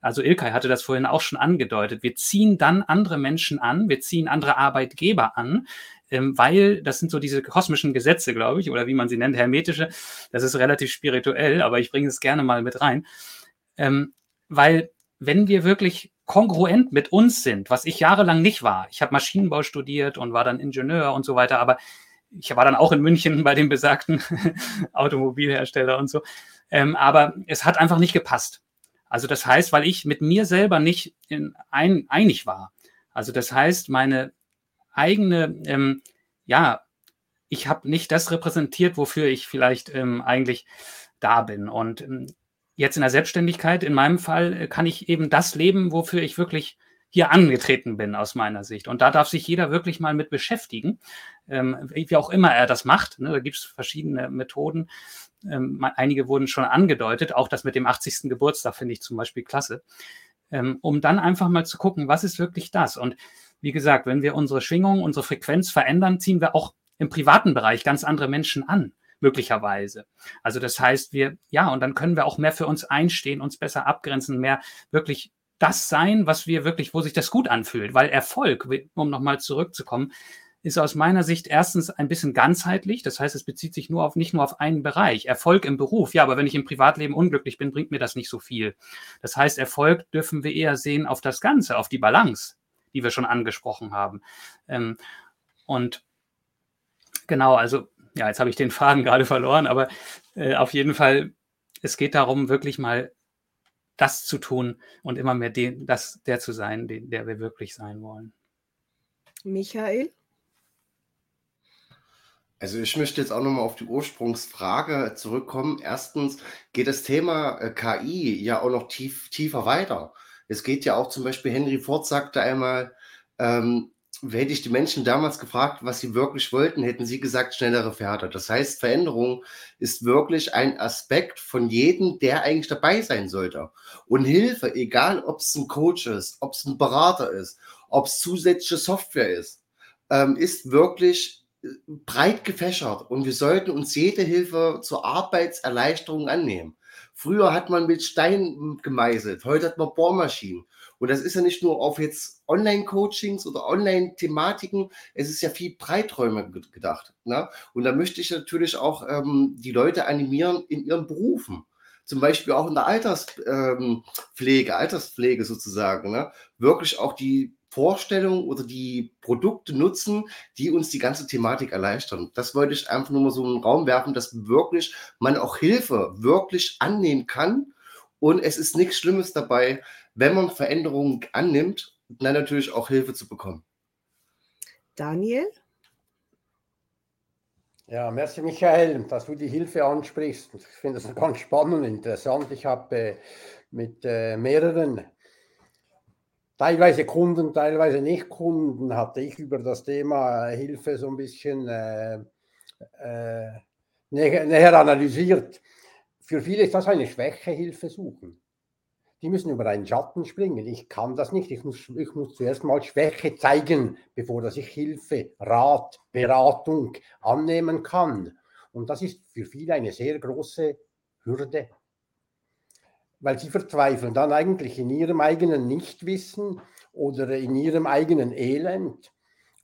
Also Ilkay hatte das vorhin auch schon angedeutet. Wir ziehen dann andere Menschen an, wir ziehen andere Arbeitgeber an, ähm, weil das sind so diese kosmischen Gesetze, glaube ich, oder wie man sie nennt, hermetische. Das ist relativ spirituell, aber ich bringe es gerne mal mit rein. Ähm, weil wenn wir wirklich kongruent mit uns sind, was ich jahrelang nicht war, ich habe Maschinenbau studiert und war dann Ingenieur und so weiter, aber ich war dann auch in München bei dem besagten Automobilhersteller und so. Ähm, aber es hat einfach nicht gepasst. Also das heißt, weil ich mit mir selber nicht in ein, einig war. Also das heißt, meine eigene, ähm, ja, ich habe nicht das repräsentiert, wofür ich vielleicht ähm, eigentlich da bin. Und ähm, jetzt in der Selbstständigkeit, in meinem Fall, äh, kann ich eben das leben, wofür ich wirklich hier angetreten bin aus meiner Sicht. Und da darf sich jeder wirklich mal mit beschäftigen, ähm, wie auch immer er das macht. Ne? Da gibt es verschiedene Methoden. Ähm, einige wurden schon angedeutet, auch das mit dem 80. Geburtstag finde ich zum Beispiel klasse, ähm, um dann einfach mal zu gucken, was ist wirklich das? Und wie gesagt, wenn wir unsere Schwingung, unsere Frequenz verändern, ziehen wir auch im privaten Bereich ganz andere Menschen an möglicherweise. Also das heißt, wir, ja, und dann können wir auch mehr für uns einstehen, uns besser abgrenzen, mehr wirklich das sein, was wir wirklich, wo sich das gut anfühlt. Weil Erfolg, um nochmal zurückzukommen, ist aus meiner Sicht erstens ein bisschen ganzheitlich. Das heißt, es bezieht sich nur auf, nicht nur auf einen Bereich. Erfolg im Beruf. Ja, aber wenn ich im Privatleben unglücklich bin, bringt mir das nicht so viel. Das heißt, Erfolg dürfen wir eher sehen auf das Ganze, auf die Balance, die wir schon angesprochen haben. Ähm, und genau, also, ja, jetzt habe ich den Faden gerade verloren, aber äh, auf jeden Fall, es geht darum, wirklich mal das zu tun und immer mehr den, das, der zu sein, den, der wir wirklich sein wollen. Michael? Also ich möchte jetzt auch nochmal auf die Ursprungsfrage zurückkommen. Erstens geht das Thema äh, KI ja auch noch tief, tiefer weiter. Es geht ja auch zum Beispiel, Henry Ford sagte einmal, ähm, hätte ich die Menschen damals gefragt, was sie wirklich wollten, hätten sie gesagt, schnellere Pferde. Das heißt, Veränderung ist wirklich ein Aspekt von jedem, der eigentlich dabei sein sollte. Und Hilfe, egal ob es ein Coach ist, ob es ein Berater ist, ob es zusätzliche Software ist, ähm, ist wirklich äh, breit gefächert. Und wir sollten uns jede Hilfe zur Arbeitserleichterung annehmen. Früher hat man mit Stein gemeißelt, heute hat man Bohrmaschinen. Und das ist ja nicht nur auf jetzt Online-Coachings oder Online-Thematiken, es ist ja viel breiträumiger gedacht. Ne? Und da möchte ich natürlich auch ähm, die Leute animieren in ihren Berufen. Zum Beispiel auch in der Alterspflege, ähm, Alterspflege sozusagen, ne? wirklich auch die Vorstellung oder die Produkte nutzen, die uns die ganze Thematik erleichtern. Das wollte ich einfach nur mal so in den Raum werfen, dass wirklich man auch Hilfe wirklich annehmen kann. Und es ist nichts Schlimmes dabei, wenn man Veränderungen annimmt, dann natürlich auch Hilfe zu bekommen. Daniel? Ja, merci Michael, dass du die Hilfe ansprichst. Ich finde das ganz spannend und interessant. Ich habe äh, mit äh, mehreren, teilweise Kunden, teilweise nicht Kunden, hatte ich über das Thema äh, Hilfe so ein bisschen äh, äh, näher, näher analysiert für viele ist das eine Schwäche, Hilfe suchen. Die müssen über einen Schatten springen. Ich kann das nicht. Ich muss, ich muss zuerst mal Schwäche zeigen, bevor dass ich Hilfe, Rat, Beratung annehmen kann. Und das ist für viele eine sehr große Hürde, weil sie verzweifeln dann eigentlich in ihrem eigenen Nichtwissen oder in ihrem eigenen Elend.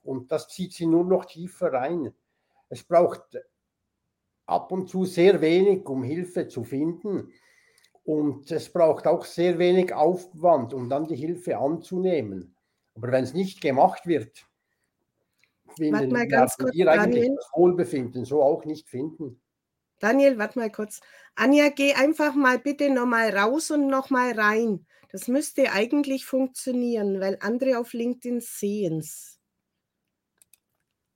Und das zieht sie nur noch tiefer rein. Es braucht ab und zu sehr wenig, um Hilfe zu finden. Und es braucht auch sehr wenig Aufwand, um dann die Hilfe anzunehmen. Aber wenn es nicht gemacht wird, finden mal ganz kurz, wir eigentlich Daniel. das Wohlbefinden so auch nicht finden. Daniel, warte mal kurz. Anja, geh einfach mal bitte nochmal raus und nochmal rein. Das müsste eigentlich funktionieren, weil andere auf LinkedIn sehen es.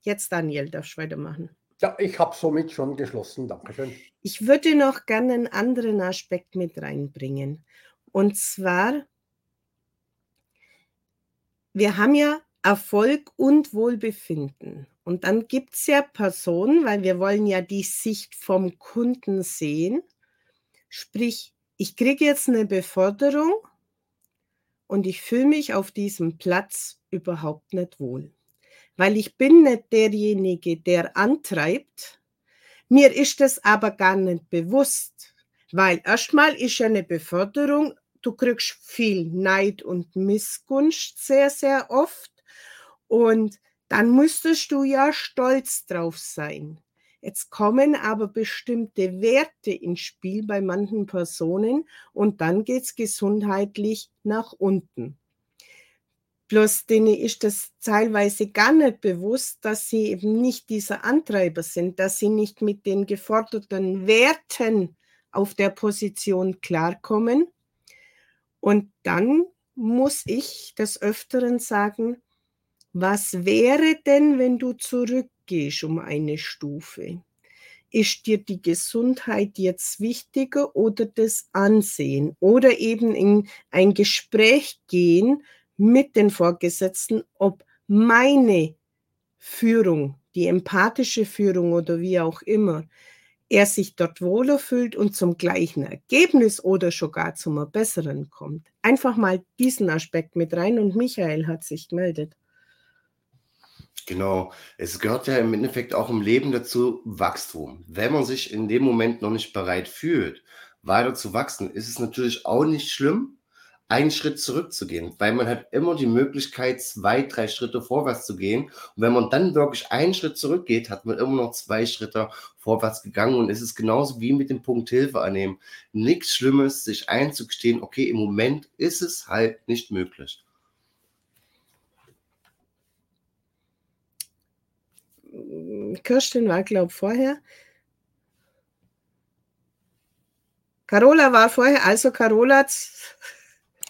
Jetzt, Daniel, darfst du weitermachen. Ja, ich habe somit schon geschlossen. Dankeschön. Ich würde noch gerne einen anderen Aspekt mit reinbringen. Und zwar, wir haben ja Erfolg und Wohlbefinden. Und dann gibt es ja Personen, weil wir wollen ja die Sicht vom Kunden sehen. Sprich, ich kriege jetzt eine Beförderung und ich fühle mich auf diesem Platz überhaupt nicht wohl weil ich bin nicht derjenige, der antreibt. Mir ist das aber gar nicht bewusst, weil erstmal ist ja eine Beförderung, du kriegst viel Neid und Missgunst sehr, sehr oft und dann müsstest du ja stolz drauf sein. Jetzt kommen aber bestimmte Werte ins Spiel bei manchen Personen und dann geht es gesundheitlich nach unten. Bloß denen ist das teilweise gar nicht bewusst, dass sie eben nicht dieser Antreiber sind, dass sie nicht mit den geforderten Werten auf der Position klarkommen. Und dann muss ich des Öfteren sagen, was wäre denn, wenn du zurückgehst um eine Stufe? Ist dir die Gesundheit jetzt wichtiger oder das Ansehen? Oder eben in ein Gespräch gehen, mit den Vorgesetzten, ob meine Führung, die empathische Führung oder wie auch immer, er sich dort wohler fühlt und zum gleichen Ergebnis oder sogar zum besseren kommt. Einfach mal diesen Aspekt mit rein und Michael hat sich gemeldet. Genau, es gehört ja im Endeffekt auch im Leben dazu Wachstum. Wenn man sich in dem Moment noch nicht bereit fühlt, weiter zu wachsen, ist es natürlich auch nicht schlimm, einen Schritt zurückzugehen, weil man hat immer die Möglichkeit, zwei, drei Schritte vorwärts zu gehen. Und wenn man dann wirklich einen Schritt zurückgeht, hat man immer noch zwei Schritte vorwärts gegangen. Und es ist genauso wie mit dem Punkt Hilfe annehmen. Nichts Schlimmes, sich einzugestehen, okay, im Moment ist es halt nicht möglich. Kirsten war, glaube ich, vorher. Carola war vorher, also Carola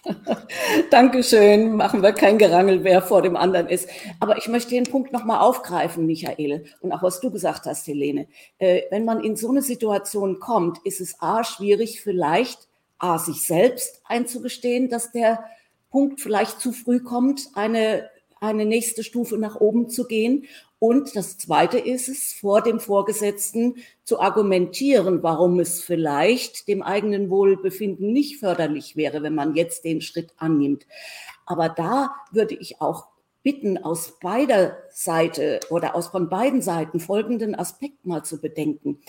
Dankeschön. Machen wir kein Gerangel, wer vor dem anderen ist. Aber ich möchte den Punkt nochmal aufgreifen, Michael, und auch was du gesagt hast, Helene. Äh, wenn man in so eine Situation kommt, ist es A, schwierig, vielleicht A, sich selbst einzugestehen, dass der Punkt vielleicht zu früh kommt, eine, eine nächste Stufe nach oben zu gehen. Und das Zweite ist es, vor dem Vorgesetzten zu argumentieren, warum es vielleicht dem eigenen Wohlbefinden nicht förderlich wäre, wenn man jetzt den Schritt annimmt. Aber da würde ich auch bitten, aus beider Seite oder aus von beiden Seiten folgenden Aspekt mal zu bedenken.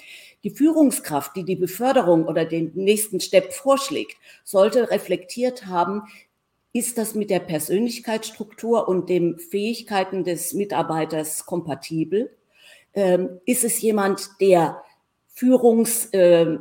Die Führungskraft, die die Beförderung oder den nächsten Step vorschlägt, sollte reflektiert haben, ist das mit der Persönlichkeitsstruktur und den Fähigkeiten des Mitarbeiters kompatibel? Ähm, ist es jemand, der Führungs, äh,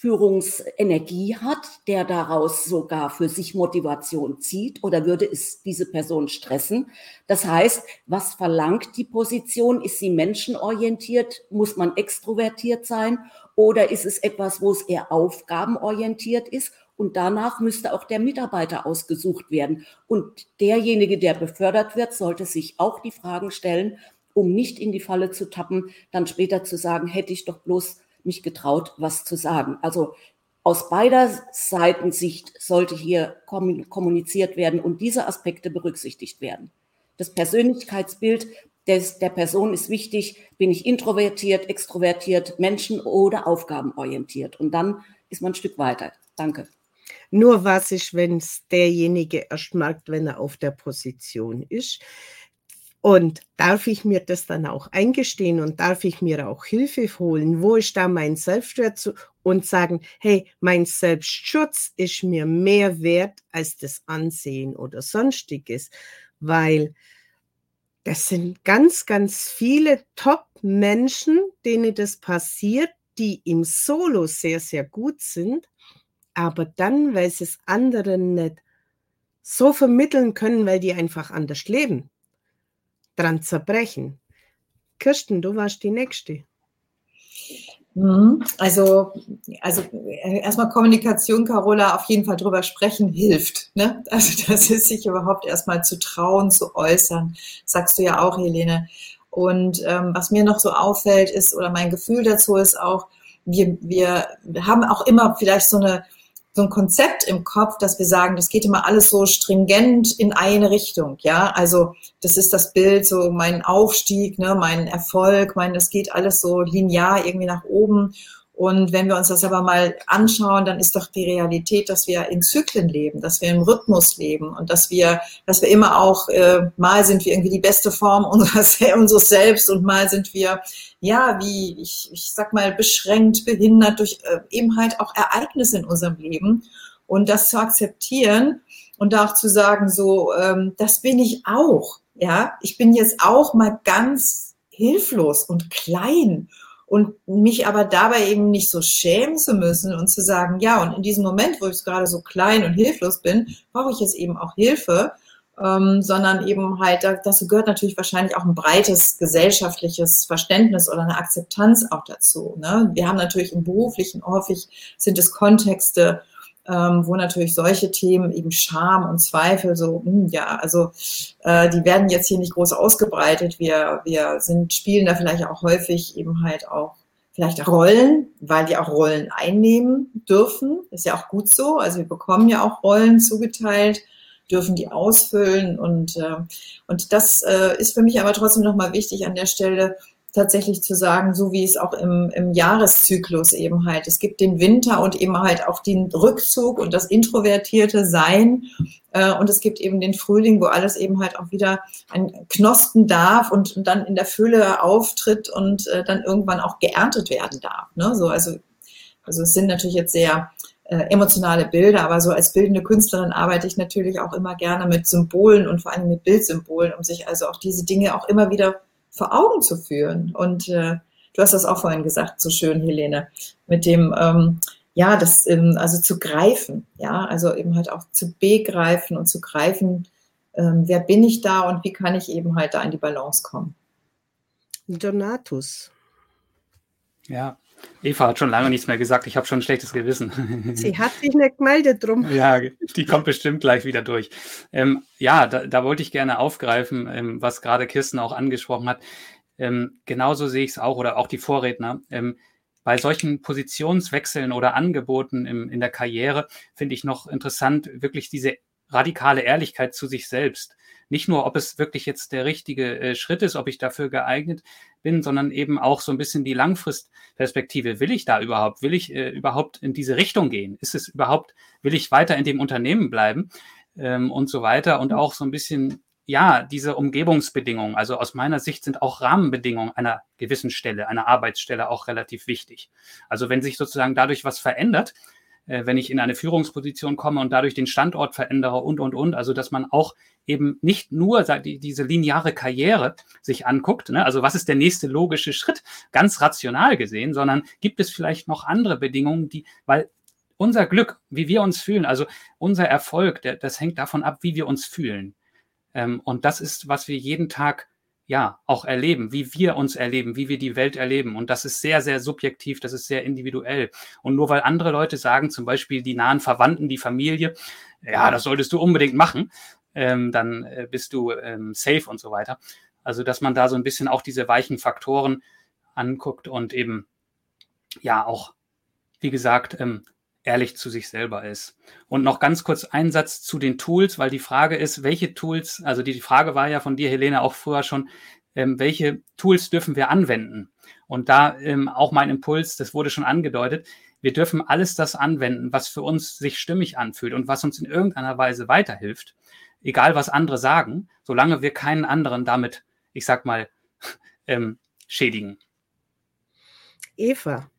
Führungsenergie hat, der daraus sogar für sich Motivation zieht oder würde es diese Person stressen? Das heißt, was verlangt die Position? Ist sie menschenorientiert? Muss man extrovertiert sein? Oder ist es etwas, wo es eher aufgabenorientiert ist? Und danach müsste auch der Mitarbeiter ausgesucht werden. Und derjenige, der befördert wird, sollte sich auch die Fragen stellen, um nicht in die Falle zu tappen, dann später zu sagen, hätte ich doch bloß mich getraut, was zu sagen. Also aus beider Seiten Sicht sollte hier kommuniziert werden und diese Aspekte berücksichtigt werden. Das Persönlichkeitsbild des, der Person ist wichtig. Bin ich introvertiert, extrovertiert, menschen- oder aufgabenorientiert? Und dann ist man ein Stück weiter. Danke. Nur was ist, wenn es derjenige erst merkt, wenn er auf der Position ist. Und darf ich mir das dann auch eingestehen und darf ich mir auch Hilfe holen? Wo ist da mein Selbstwert und sagen, hey, mein Selbstschutz ist mir mehr wert als das Ansehen oder sonstiges, weil das sind ganz, ganz viele Top-Menschen, denen das passiert, die im Solo sehr, sehr gut sind, aber dann, weil sie es anderen nicht so vermitteln können, weil die einfach anders leben, dran zerbrechen. Kirsten, du warst die Nächste. Mhm. Also, also äh, erstmal Kommunikation, Carola, auf jeden Fall drüber sprechen hilft. Ne? Also das ist sich überhaupt erstmal zu trauen, zu äußern, sagst du ja auch, Helene. Und ähm, was mir noch so auffällt ist, oder mein Gefühl dazu ist auch, wir, wir haben auch immer vielleicht so eine so ein Konzept im Kopf, dass wir sagen, das geht immer alles so stringent in eine Richtung, ja. Also das ist das Bild, so mein Aufstieg, ne, mein Erfolg, mein, das geht alles so linear irgendwie nach oben. Und wenn wir uns das aber mal anschauen, dann ist doch die Realität, dass wir in Zyklen leben, dass wir im Rhythmus leben und dass wir, dass wir immer auch, äh, mal sind wir irgendwie die beste Form unseres, unseres Selbst und mal sind wir, ja, wie, ich, ich sag mal, beschränkt, behindert durch äh, eben halt auch Ereignisse in unserem Leben. Und das zu akzeptieren und auch zu sagen, so, ähm, das bin ich auch, ja, ich bin jetzt auch mal ganz hilflos und klein und mich aber dabei eben nicht so schämen zu müssen und zu sagen, ja, und in diesem Moment, wo ich gerade so klein und hilflos bin, brauche ich jetzt eben auch Hilfe, ähm, sondern eben halt, dazu gehört natürlich wahrscheinlich auch ein breites gesellschaftliches Verständnis oder eine Akzeptanz auch dazu. Ne? Wir haben natürlich im beruflichen, häufig sind es Kontexte, ähm, wo natürlich solche Themen eben Scham und Zweifel so, mh, hm, ja, also äh, die werden jetzt hier nicht groß ausgebreitet. Wir, wir sind, spielen da vielleicht auch häufig eben halt auch vielleicht Rollen, weil die auch Rollen einnehmen dürfen. Ist ja auch gut so. Also wir bekommen ja auch Rollen zugeteilt, dürfen die ausfüllen und, äh, und das äh, ist für mich aber trotzdem nochmal wichtig an der Stelle, tatsächlich zu sagen, so wie es auch im, im Jahreszyklus eben halt. Es gibt den Winter und eben halt auch den Rückzug und das introvertierte Sein. Äh, und es gibt eben den Frühling, wo alles eben halt auch wieder ein Knospen darf und, dann in der Fülle auftritt und äh, dann irgendwann auch geerntet werden darf. Ne? So, also, also es sind natürlich jetzt sehr äh, emotionale Bilder, aber so als bildende Künstlerin arbeite ich natürlich auch immer gerne mit Symbolen und vor allem mit Bildsymbolen, um sich also auch diese Dinge auch immer wieder vor Augen zu führen. Und äh, du hast das auch vorhin gesagt, so schön, Helene, mit dem, ähm, ja, das, ähm, also zu greifen, ja, also eben halt auch zu begreifen und zu greifen, ähm, wer bin ich da und wie kann ich eben halt da in die Balance kommen. Donatus. Ja, Eva hat schon lange nichts mehr gesagt. Ich habe schon ein schlechtes Gewissen. Sie hat sich nicht gemeldet drum. Ja, die kommt bestimmt gleich wieder durch. Ähm, ja, da, da, wollte ich gerne aufgreifen, ähm, was gerade Kirsten auch angesprochen hat. Ähm, genauso sehe ich es auch oder auch die Vorredner. Ähm, bei solchen Positionswechseln oder Angeboten im, in der Karriere finde ich noch interessant, wirklich diese radikale Ehrlichkeit zu sich selbst. Nicht nur, ob es wirklich jetzt der richtige äh, Schritt ist, ob ich dafür geeignet bin, sondern eben auch so ein bisschen die Langfristperspektive. Will ich da überhaupt? Will ich äh, überhaupt in diese Richtung gehen? Ist es überhaupt, will ich weiter in dem Unternehmen bleiben? Ähm, und so weiter. Und auch so ein bisschen, ja, diese Umgebungsbedingungen. Also aus meiner Sicht sind auch Rahmenbedingungen einer gewissen Stelle, einer Arbeitsstelle auch relativ wichtig. Also wenn sich sozusagen dadurch was verändert, wenn ich in eine Führungsposition komme und dadurch den Standort verändere und, und, und. Also, dass man auch eben nicht nur die, diese lineare Karriere sich anguckt, ne? also was ist der nächste logische Schritt, ganz rational gesehen, sondern gibt es vielleicht noch andere Bedingungen, die, weil unser Glück, wie wir uns fühlen, also unser Erfolg, der, das hängt davon ab, wie wir uns fühlen. Ähm, und das ist, was wir jeden Tag ja, auch erleben, wie wir uns erleben, wie wir die Welt erleben. Und das ist sehr, sehr subjektiv, das ist sehr individuell. Und nur weil andere Leute sagen, zum Beispiel die nahen Verwandten, die Familie, ja, das solltest du unbedingt machen, ähm, dann äh, bist du ähm, safe und so weiter. Also, dass man da so ein bisschen auch diese weichen Faktoren anguckt und eben, ja, auch, wie gesagt, ähm, ehrlich zu sich selber ist. Und noch ganz kurz ein Satz zu den Tools, weil die Frage ist, welche Tools, also die, Frage war ja von dir, Helene, auch früher schon, ähm, welche Tools dürfen wir anwenden? Und da ähm, auch mein Impuls, das wurde schon angedeutet, Wir dürfen alles das anwenden, was für uns sich stimmig anfühlt und was uns in irgendeiner Weise weiterhilft, egal was andere sagen, solange wir keinen anderen damit, ich sag mal, ähm, schädigen. Eva.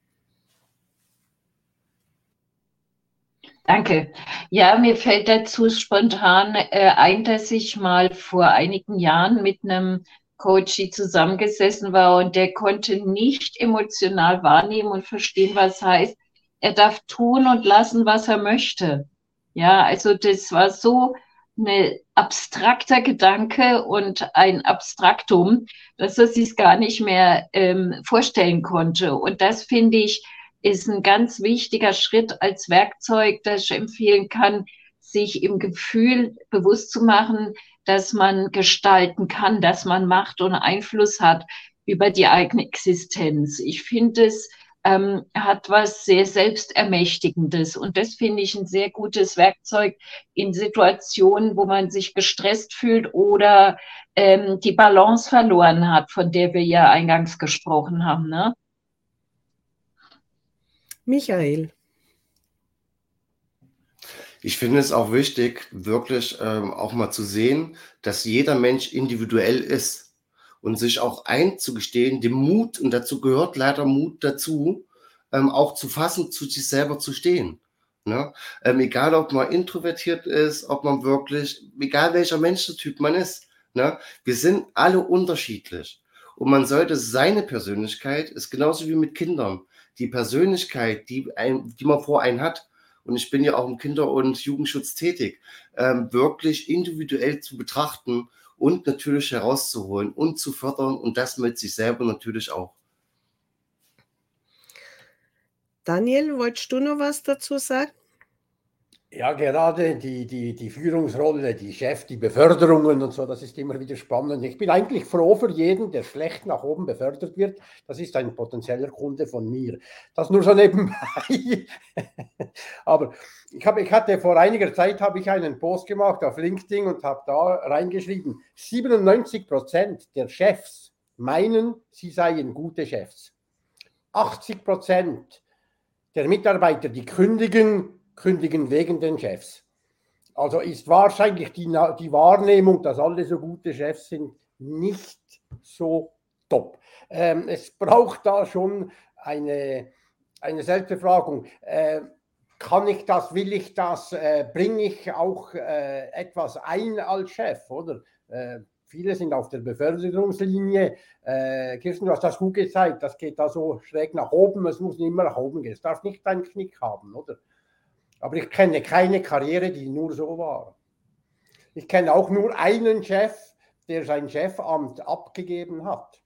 Danke. Ja, mir fällt dazu spontan äh, ein, dass ich mal vor einigen Jahren mit einem Coachy zusammengesessen war und der konnte nicht emotional wahrnehmen und verstehen, was heißt, er darf tun und lassen, was er möchte. Ja, also das war so ein abstrakter Gedanke und ein Abstraktum, dass er sich gar nicht mehr ähm, vorstellen konnte. Und das finde ich ist ein ganz wichtiger Schritt als Werkzeug, das ich empfehlen kann, sich im Gefühl bewusst zu machen, dass man gestalten kann, dass man Macht und Einfluss hat über die eigene Existenz. Ich finde es ähm, hat was sehr Selbstermächtigendes. Und das finde ich ein sehr gutes Werkzeug in Situationen, wo man sich gestresst fühlt oder ähm, die Balance verloren hat, von der wir ja eingangs gesprochen haben. Ne? Michael. Ich finde es auch wichtig, wirklich ähm, auch mal zu sehen, dass jeder Mensch individuell ist und sich auch einzugestehen, den Mut, und dazu gehört leider Mut dazu, ähm, auch zu fassen, zu sich selber zu stehen. Ne? Ähm, egal, ob man introvertiert ist, ob man wirklich, egal welcher Menschentyp man ist. Ne? Wir sind alle unterschiedlich. Und man sollte seine Persönlichkeit, ist genauso wie mit Kindern, die Persönlichkeit, die, ein, die man vor einen hat, und ich bin ja auch im Kinder- und Jugendschutz tätig, ähm, wirklich individuell zu betrachten und natürlich herauszuholen und zu fördern und das mit sich selber natürlich auch. Daniel, wolltest du noch was dazu sagen? Ja, gerade die, die, die Führungsrolle, die Chef, die Beförderungen und so, das ist immer wieder spannend. Ich bin eigentlich froh für jeden, der schlecht nach oben befördert wird. Das ist ein potenzieller Kunde von mir. Das nur so nebenbei. Aber ich, hab, ich hatte vor einiger Zeit habe ich einen Post gemacht auf LinkedIn und habe da reingeschrieben, 97 Prozent der Chefs meinen, sie seien gute Chefs. 80 Prozent der Mitarbeiter, die kündigen, kündigen wegen den Chefs. Also ist wahrscheinlich die, die Wahrnehmung, dass alle so gute Chefs sind, nicht so top. Ähm, es braucht da schon eine, eine Selbstbefragung. Äh, kann ich das, will ich das, äh, bringe ich auch äh, etwas ein als Chef, oder? Äh, viele sind auf der Beförderungslinie. Äh, Kirsten, du hast das gut gezeigt, das geht da so schräg nach oben, es muss nicht immer nach oben gehen. Es darf nicht einen Knick haben, oder? Aber ich kenne keine Karriere, die nur so war. Ich kenne auch nur einen Chef, der sein Chefamt abgegeben hat.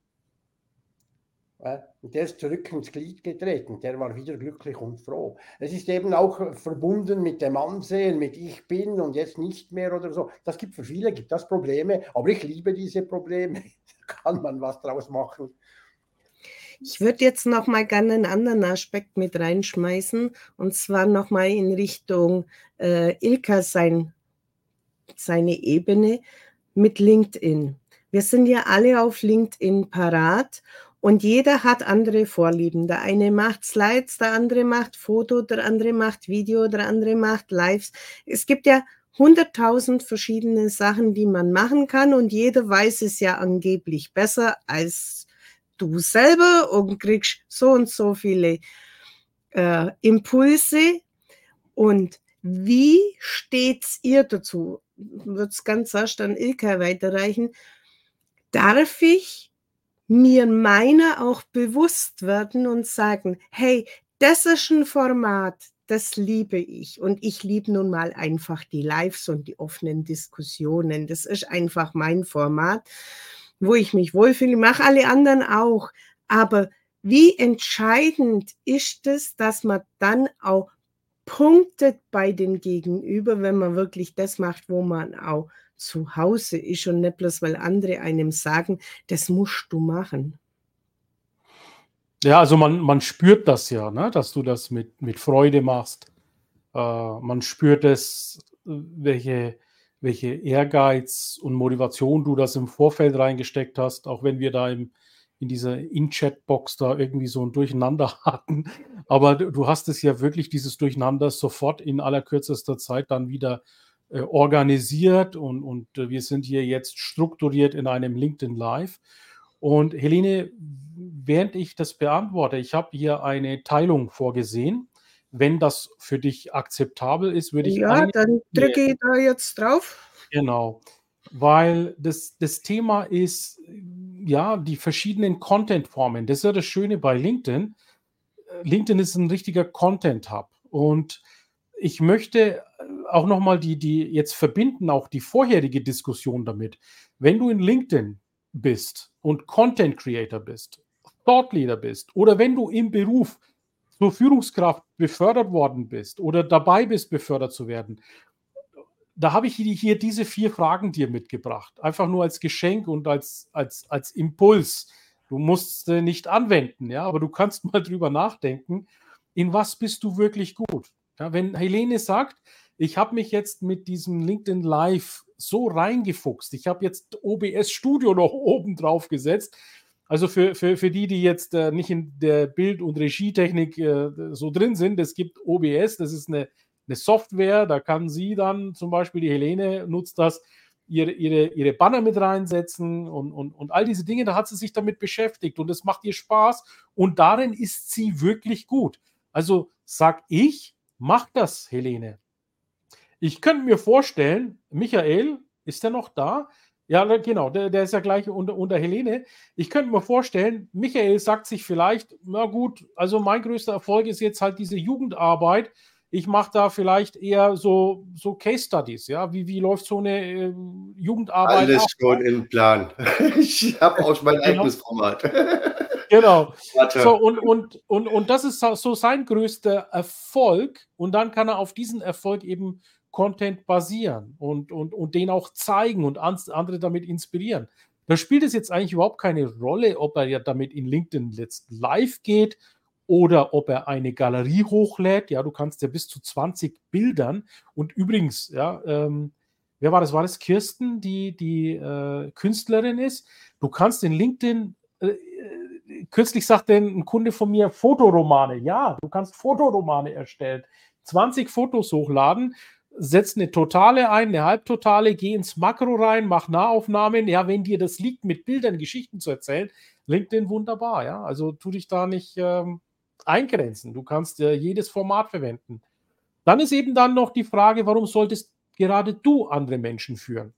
Und der ist zurück ins Glied getreten, der war wieder glücklich und froh. Es ist eben auch verbunden mit dem Ansehen, mit ich bin und jetzt nicht mehr oder so. Das gibt für viele, gibt das Probleme, aber ich liebe diese Probleme. Da kann man was draus machen. Ich würde jetzt noch mal gerne einen anderen Aspekt mit reinschmeißen und zwar noch mal in Richtung äh, Ilka sein, seine Ebene mit LinkedIn. Wir sind ja alle auf LinkedIn parat und jeder hat andere Vorlieben. Der eine macht Slides, der andere macht Foto, der andere macht Video, der andere macht Lives. Es gibt ja hunderttausend verschiedene Sachen, die man machen kann und jeder weiß es ja angeblich besser als du selber und kriegst so und so viele äh, Impulse. Und wie steht's ihr dazu? Wird es ganz erst an Ilka weiterreichen. Darf ich mir meiner auch bewusst werden und sagen, hey, das ist ein Format, das liebe ich. Und ich liebe nun mal einfach die Lives und die offenen Diskussionen. Das ist einfach mein Format wo ich mich wohlfühle, mache alle anderen auch. Aber wie entscheidend ist es, dass man dann auch punktet bei den Gegenüber, wenn man wirklich das macht, wo man auch zu Hause ist und nicht bloß, weil andere einem sagen, das musst du machen. Ja, also man, man spürt das ja, ne? dass du das mit, mit Freude machst. Äh, man spürt es, welche, welche Ehrgeiz und Motivation du das im Vorfeld reingesteckt hast, auch wenn wir da im, in dieser In-Chat-Box da irgendwie so ein Durcheinander hatten. Aber du hast es ja wirklich, dieses Durcheinander, sofort in aller kürzester Zeit dann wieder äh, organisiert und, und äh, wir sind hier jetzt strukturiert in einem LinkedIn Live. Und Helene, während ich das beantworte, ich habe hier eine Teilung vorgesehen. Wenn das für dich akzeptabel ist, würde ich. Ja, dann drücke ich da jetzt drauf. Genau, weil das, das Thema ist, ja, die verschiedenen Content-Formen. Das ist ja das Schöne bei LinkedIn. LinkedIn ist ein richtiger Content-Hub. Und ich möchte auch nochmal die, die jetzt verbinden, auch die vorherige Diskussion damit. Wenn du in LinkedIn bist und Content Creator bist, Thought Leader bist oder wenn du im Beruf zur Führungskraft befördert worden bist oder dabei bist, befördert zu werden, da habe ich hier diese vier Fragen dir mitgebracht. Einfach nur als Geschenk und als, als, als Impuls. Du musst äh, nicht anwenden, ja, aber du kannst mal drüber nachdenken, in was bist du wirklich gut. Ja, wenn Helene sagt, ich habe mich jetzt mit diesem LinkedIn Live so reingefuchst, ich habe jetzt OBS Studio noch oben drauf gesetzt. Also für, für, für die, die jetzt äh, nicht in der Bild- und Regietechnik äh, so drin sind, es gibt OBS, das ist eine, eine Software, da kann sie dann zum Beispiel, die Helene nutzt das, ihre, ihre, ihre Banner mit reinsetzen und, und, und all diese Dinge, da hat sie sich damit beschäftigt und es macht ihr Spaß und darin ist sie wirklich gut. Also sag ich, mach das, Helene. Ich könnte mir vorstellen, Michael, ist der noch da? Ja, genau, der, der ist ja gleich unter, unter Helene. Ich könnte mir vorstellen, Michael sagt sich vielleicht, na gut, also mein größter Erfolg ist jetzt halt diese Jugendarbeit. Ich mache da vielleicht eher so, so Case Studies, ja. Wie, wie läuft so eine äh, Jugendarbeit? Alles ab? schon im Plan. ich habe auch mein genau. eigenes Format. genau. So, und, und, und, und das ist so sein größter Erfolg. Und dann kann er auf diesen Erfolg eben Content basieren und, und, und den auch zeigen und andere damit inspirieren. Da spielt es jetzt eigentlich überhaupt keine Rolle, ob er ja damit in LinkedIn jetzt live geht oder ob er eine Galerie hochlädt. Ja, du kannst ja bis zu 20 Bildern. Und übrigens, ja, ähm, wer war das? War das Kirsten, die die äh, Künstlerin ist? Du kannst in LinkedIn, äh, äh kürzlich sagte ein Kunde von mir, Fotoromane. Ja, du kannst Fotoromane erstellen. 20 Fotos hochladen setz eine Totale ein, eine Halbtotale, geh ins Makro rein, mach Nahaufnahmen. Ja, wenn dir das liegt, mit Bildern Geschichten zu erzählen, LinkedIn wunderbar. Ja, also tu dich da nicht ähm, eingrenzen. Du kannst äh, jedes Format verwenden. Dann ist eben dann noch die Frage, warum solltest gerade du andere Menschen führen?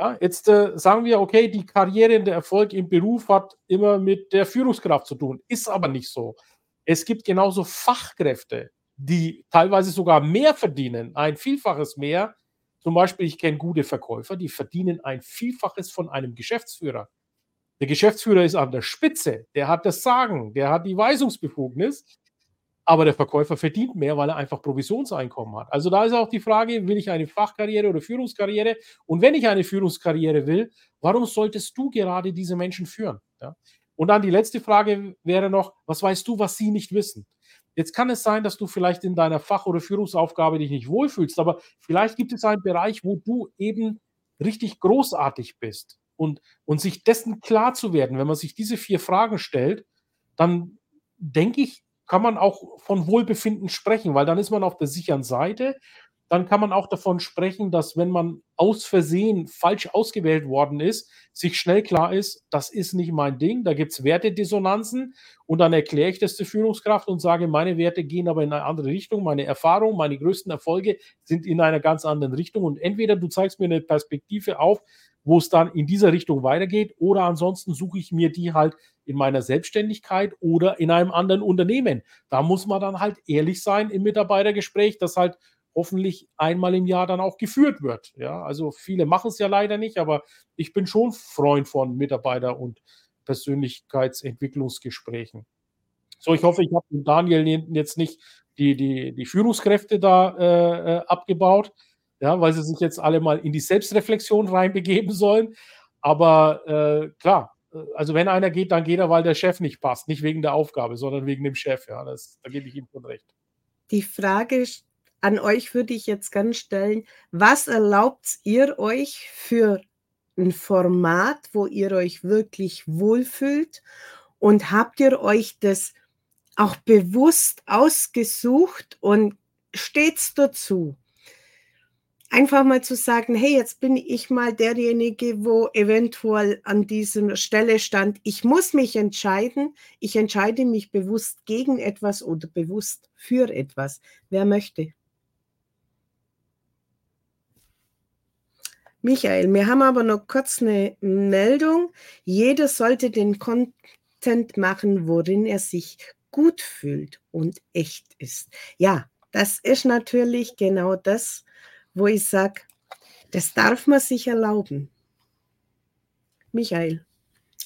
Ja, jetzt äh, sagen wir, okay, die Karriere und der Erfolg im Beruf hat immer mit der Führungskraft zu tun. Ist aber nicht so. Es gibt genauso Fachkräfte, die teilweise sogar mehr verdienen, ein Vielfaches mehr. Zum Beispiel, ich kenne gute Verkäufer, die verdienen ein Vielfaches von einem Geschäftsführer. Der Geschäftsführer ist an der Spitze, der hat das Sagen, der hat die Weisungsbefugnis, aber der Verkäufer verdient mehr, weil er einfach Provisionseinkommen hat. Also da ist auch die Frage, will ich eine Fachkarriere oder Führungskarriere? Und wenn ich eine Führungskarriere will, warum solltest du gerade diese Menschen führen? Ja? Und dann die letzte Frage wäre noch, was weißt du, was sie nicht wissen? Jetzt kann es sein, dass du vielleicht in deiner Fach- oder Führungsaufgabe dich nicht wohlfühlst, aber vielleicht gibt es einen Bereich, wo du eben richtig großartig bist. Und, und sich dessen klar zu werden, wenn man sich diese vier Fragen stellt, dann denke ich, kann man auch von Wohlbefinden sprechen, weil dann ist man auf der sicheren Seite dann kann man auch davon sprechen, dass wenn man aus Versehen falsch ausgewählt worden ist, sich schnell klar ist, das ist nicht mein Ding, da gibt es Wertedissonanzen und dann erkläre ich das der Führungskraft und sage, meine Werte gehen aber in eine andere Richtung, meine Erfahrungen, meine größten Erfolge sind in einer ganz anderen Richtung und entweder du zeigst mir eine Perspektive auf, wo es dann in dieser Richtung weitergeht oder ansonsten suche ich mir die halt in meiner Selbstständigkeit oder in einem anderen Unternehmen. Da muss man dann halt ehrlich sein im Mitarbeitergespräch, dass halt hoffentlich einmal im Jahr dann auch geführt wird. Ja, also viele machen es ja leider nicht, aber ich bin schon Freund von Mitarbeiter- und Persönlichkeitsentwicklungsgesprächen. So, ich hoffe, ich habe Daniel jetzt nicht die, die, die Führungskräfte da äh, äh, abgebaut, ja, weil sie sich jetzt alle mal in die Selbstreflexion reinbegeben sollen. Aber äh, klar, äh, also wenn einer geht, dann geht er, weil der Chef nicht passt. Nicht wegen der Aufgabe, sondern wegen dem Chef. Ja, das, da gebe ich ihm schon recht. Die Frage an euch würde ich jetzt ganz stellen, was erlaubt ihr euch für ein Format, wo ihr euch wirklich wohlfühlt? Und habt ihr euch das auch bewusst ausgesucht und stets dazu? einfach mal zu sagen, hey, jetzt bin ich mal derjenige, wo eventuell an dieser Stelle stand, ich muss mich entscheiden, ich entscheide mich bewusst gegen etwas oder bewusst für etwas. Wer möchte? Michael, wir haben aber noch kurz eine Meldung. Jeder sollte den Content machen, worin er sich gut fühlt und echt ist. Ja, das ist natürlich genau das, wo ich sage, das darf man sich erlauben. Michael.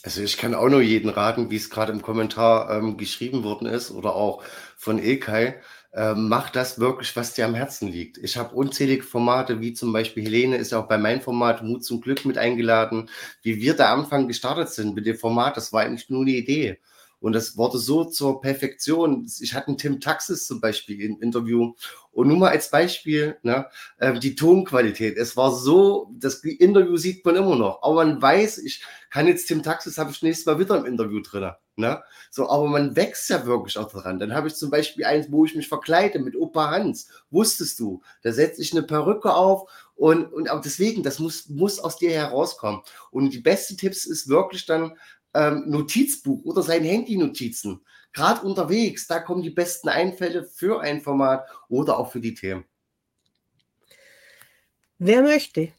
Also ich kann auch nur jeden raten, wie es gerade im Kommentar ähm, geschrieben worden ist oder auch von Ilkay, äh, mach das wirklich, was dir am Herzen liegt. Ich habe unzählige Formate, wie zum Beispiel Helene ist ja auch bei meinem Format Mut zum Glück mit eingeladen. Wie wir da am Anfang gestartet sind mit dem Format, das war eigentlich nur eine Idee. Und das wurde so zur Perfektion. Ich hatte einen Tim Taxis zum Beispiel im Interview. Und nur mal als Beispiel, ne, äh, die Tonqualität. Es war so, das Interview sieht man immer noch. Aber man weiß, ich kann jetzt Tim Taxis, habe ich nächstes Mal wieder im Interview drin. Ne? So, aber man wächst ja wirklich auch daran. Dann habe ich zum Beispiel eins, wo ich mich verkleide mit Opa Hans. Wusstest du? Da setze ich eine Perücke auf und, und auch deswegen, das muss, muss aus dir herauskommen. Und die beste Tipps ist wirklich dann ähm, Notizbuch oder sein Handy-Notizen. Gerade unterwegs, da kommen die besten Einfälle für ein Format oder auch für die Themen. Wer möchte?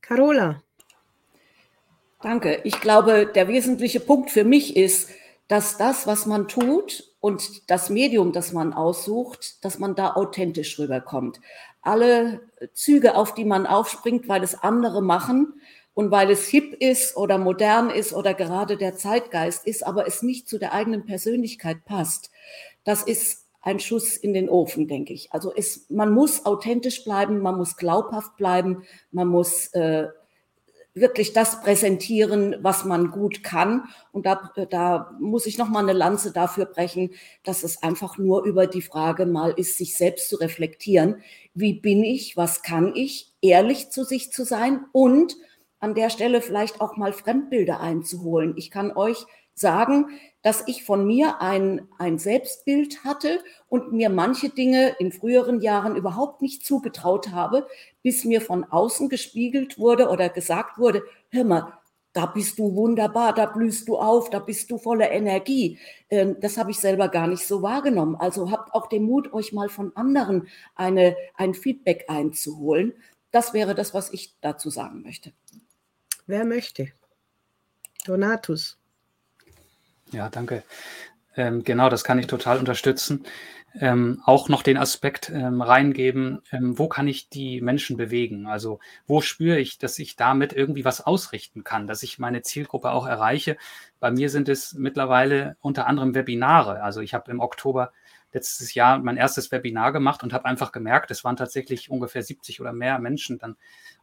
Carola. Danke. Ich glaube, der wesentliche Punkt für mich ist, dass das, was man tut und das Medium, das man aussucht, dass man da authentisch rüberkommt. Alle Züge, auf die man aufspringt, weil es andere machen, und weil es hip ist oder modern ist oder gerade der Zeitgeist ist, aber es nicht zu der eigenen Persönlichkeit passt, das ist ein Schuss in den Ofen, denke ich. Also es, man muss authentisch bleiben, man muss glaubhaft bleiben, man muss äh, wirklich das präsentieren, was man gut kann. Und da, da muss ich noch mal eine Lanze dafür brechen, dass es einfach nur über die Frage mal ist, sich selbst zu reflektieren. Wie bin ich? Was kann ich? Ehrlich zu sich zu sein und an der Stelle vielleicht auch mal Fremdbilder einzuholen. Ich kann euch sagen, dass ich von mir ein, ein Selbstbild hatte und mir manche Dinge in früheren Jahren überhaupt nicht zugetraut habe, bis mir von außen gespiegelt wurde oder gesagt wurde, hör mal, da bist du wunderbar, da blühst du auf, da bist du voller Energie. Ähm, das habe ich selber gar nicht so wahrgenommen. Also habt auch den Mut, euch mal von anderen eine, ein Feedback einzuholen. Das wäre das, was ich dazu sagen möchte. Wer möchte? Donatus. Ja, danke. Ähm, genau, das kann ich total unterstützen. Ähm, auch noch den Aspekt ähm, reingeben, ähm, wo kann ich die Menschen bewegen? Also wo spüre ich, dass ich damit irgendwie was ausrichten kann, dass ich meine Zielgruppe auch erreiche. Bei mir sind es mittlerweile unter anderem Webinare. Also ich habe im Oktober letztes Jahr mein erstes Webinar gemacht und habe einfach gemerkt, es waren tatsächlich ungefähr 70 oder mehr Menschen dann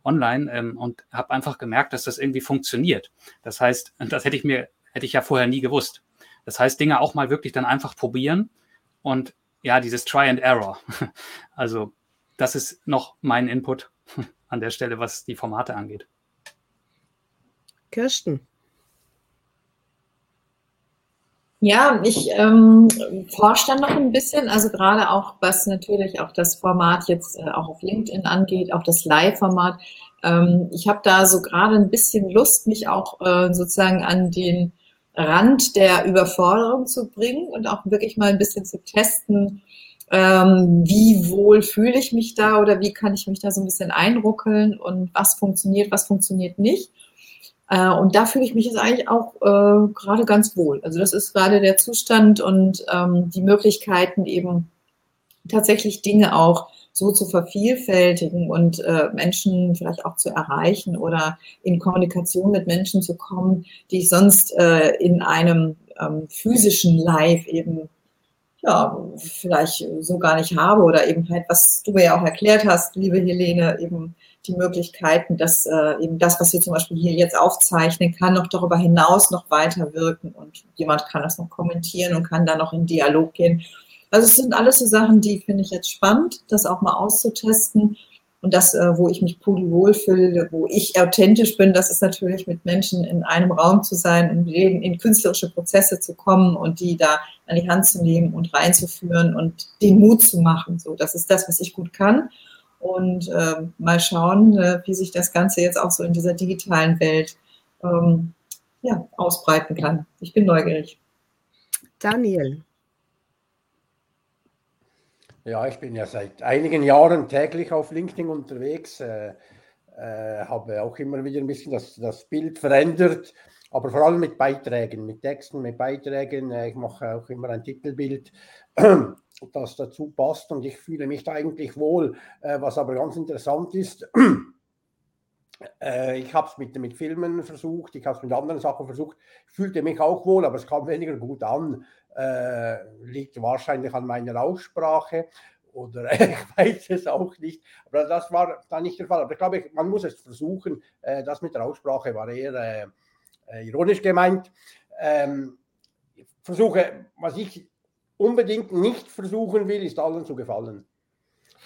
online ähm, und habe einfach gemerkt, dass das irgendwie funktioniert. Das heißt, das hätte ich mir, hätte ich ja vorher nie gewusst. Das heißt, Dinge auch mal wirklich dann einfach probieren und ja, dieses Try and Error. Also das ist noch mein Input an der Stelle, was die Formate angeht. Kirsten. Ja, ich ähm, forsche dann noch ein bisschen, also gerade auch, was natürlich auch das Format jetzt äh, auch auf LinkedIn angeht, auch das Live-Format. Ähm, ich habe da so gerade ein bisschen Lust, mich auch äh, sozusagen an den Rand der Überforderung zu bringen und auch wirklich mal ein bisschen zu testen, ähm, wie wohl fühle ich mich da oder wie kann ich mich da so ein bisschen einruckeln und was funktioniert, was funktioniert nicht. Äh, und da fühle ich mich jetzt eigentlich auch äh, gerade ganz wohl. Also das ist gerade der Zustand und ähm, die Möglichkeiten eben tatsächlich Dinge auch so zu vervielfältigen und äh, Menschen vielleicht auch zu erreichen oder in Kommunikation mit Menschen zu kommen, die ich sonst äh, in einem ähm, physischen Live eben ja, vielleicht so gar nicht habe oder eben halt, was du mir ja auch erklärt hast, liebe Helene, eben die Möglichkeiten, dass äh, eben das, was wir zum Beispiel hier jetzt aufzeichnen, kann noch darüber hinaus noch weiter wirken und jemand kann das noch kommentieren und kann da noch in Dialog gehen. Also es sind alles so Sachen, die finde ich jetzt spannend, das auch mal auszutesten Und das, äh, wo ich mich pudelwohl fühle, wo ich authentisch bin, das ist natürlich mit Menschen in einem Raum zu sein und in, künstlerische Prozesse zu kommen und die da an die Hand zu nehmen und reinzuführen und den Mut zu machen. So, das ist das, was ich gut kann. Und äh, mal schauen, äh, wie sich das Ganze jetzt auch so in dieser digitalen Welt ähm, ja, ausbreiten kann. Ich bin neugierig. Daniel. Ja, ich bin ja seit einigen Jahren täglich auf LinkedIn unterwegs, äh, äh, habe auch immer wieder ein bisschen das, das Bild verändert, aber vor allem mit Beiträgen, mit Texten, mit Beiträgen. Äh, ich mache auch immer ein Titelbild, das dazu passt und ich fühle mich da eigentlich wohl. Äh, was aber ganz interessant ist, äh, ich habe es mit, mit Filmen versucht, ich habe es mit anderen Sachen versucht, fühlte mich auch wohl, aber es kam weniger gut an äh, liegt wahrscheinlich an meiner Aussprache oder ich weiß es auch nicht. Aber das war dann nicht der Fall. Aber ich glaube, man muss es versuchen. Äh, das mit der Aussprache war eher äh, äh, ironisch gemeint. Ähm, ich versuche, was ich unbedingt nicht versuchen will, ist allen zu gefallen.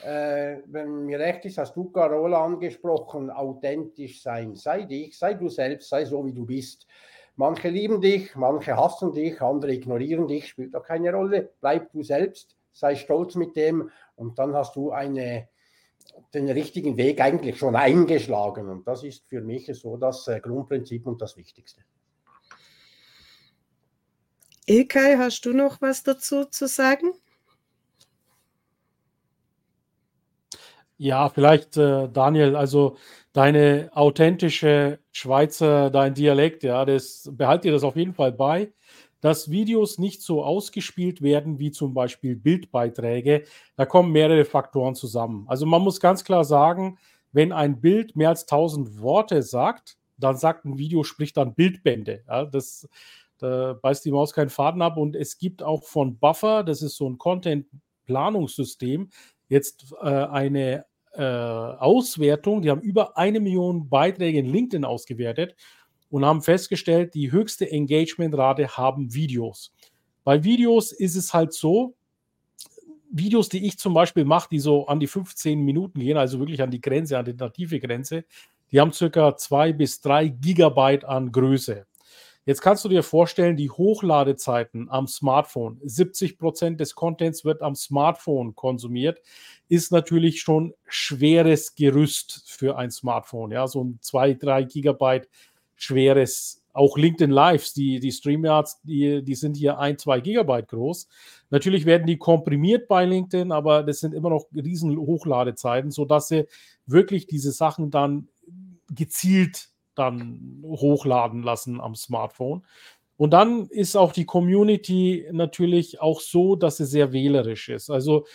Äh, wenn mir recht ist, hast du Carola angesprochen, authentisch sein. Sei dich, sei du selbst, sei so, wie du bist. Manche lieben dich, manche hassen dich, andere ignorieren dich, spielt auch keine Rolle. Bleib du selbst, sei stolz mit dem und dann hast du eine, den richtigen Weg eigentlich schon eingeschlagen. Und das ist für mich so das äh, Grundprinzip und das Wichtigste. Ilkay, hast du noch was dazu zu sagen? Ja, vielleicht, äh, Daniel, also deine authentische Schweizer, dein Dialekt, ja, das behalt dir das auf jeden Fall bei, dass Videos nicht so ausgespielt werden wie zum Beispiel Bildbeiträge. Da kommen mehrere Faktoren zusammen. Also man muss ganz klar sagen, wenn ein Bild mehr als 1000 Worte sagt, dann sagt ein Video, spricht dann Bildbände. Ja, das, da beißt die Maus keinen Faden ab. Und es gibt auch von Buffer, das ist so ein Content-Planungssystem, jetzt äh, eine äh, Auswertung, die haben über eine Million Beiträge in LinkedIn ausgewertet und haben festgestellt, die höchste Engagementrate haben Videos. Bei Videos ist es halt so, Videos, die ich zum Beispiel mache, die so an die 15 Minuten gehen, also wirklich an die Grenze, an die native Grenze, die haben circa zwei bis drei Gigabyte an Größe. Jetzt kannst du dir vorstellen, die Hochladezeiten am Smartphone, 70 Prozent des Contents wird am Smartphone konsumiert, ist natürlich schon schweres Gerüst für ein Smartphone. Ja, so ein 2, 3 Gigabyte schweres, auch LinkedIn Lives, die, die StreamYards, die, die sind hier 1, 2 Gigabyte groß. Natürlich werden die komprimiert bei LinkedIn, aber das sind immer noch riesen Hochladezeiten, sodass sie wirklich diese Sachen dann gezielt dann hochladen lassen am Smartphone. Und dann ist auch die Community natürlich auch so, dass sie sehr wählerisch ist. Also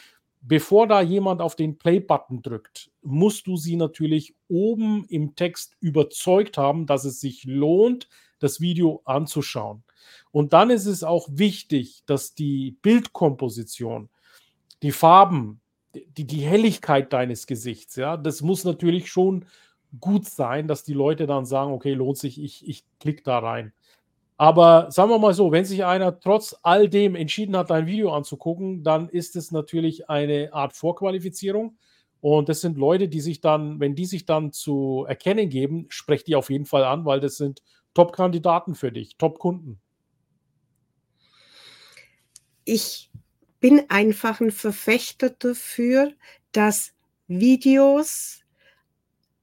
bevor da jemand auf den Play-Button drückt, musst du sie natürlich oben im Text überzeugt haben, dass es sich lohnt, das Video anzuschauen. Und dann ist es auch wichtig, dass die Bildkomposition, die Farben, die, die Helligkeit deines Gesichts, ja, das muss natürlich schon gut sein, dass die Leute dann sagen, okay, lohnt sich, ich, ich klicke da rein. Aber sagen wir mal so, wenn sich einer trotz all dem entschieden hat, ein Video anzugucken, dann ist es natürlich eine Art Vorqualifizierung. Und das sind Leute, die sich dann, wenn die sich dann zu erkennen geben, sprecht die auf jeden Fall an, weil das sind Top-Kandidaten für dich, Top-Kunden. Ich bin einfach ein Verfechter dafür, dass Videos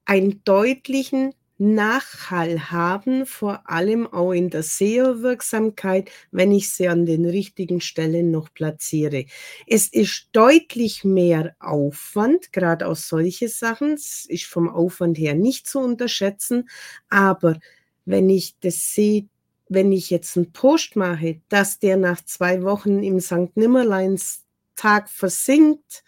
einen deutlichen Nachhall haben, vor allem auch in der SEO-Wirksamkeit, wenn ich sie an den richtigen Stellen noch platziere. Es ist deutlich mehr Aufwand, gerade aus solche Sachen, es ist vom Aufwand her nicht zu unterschätzen, aber wenn ich das sehe, wenn ich jetzt einen Post mache, dass der nach zwei Wochen im St. Nimmerleins Tag versinkt,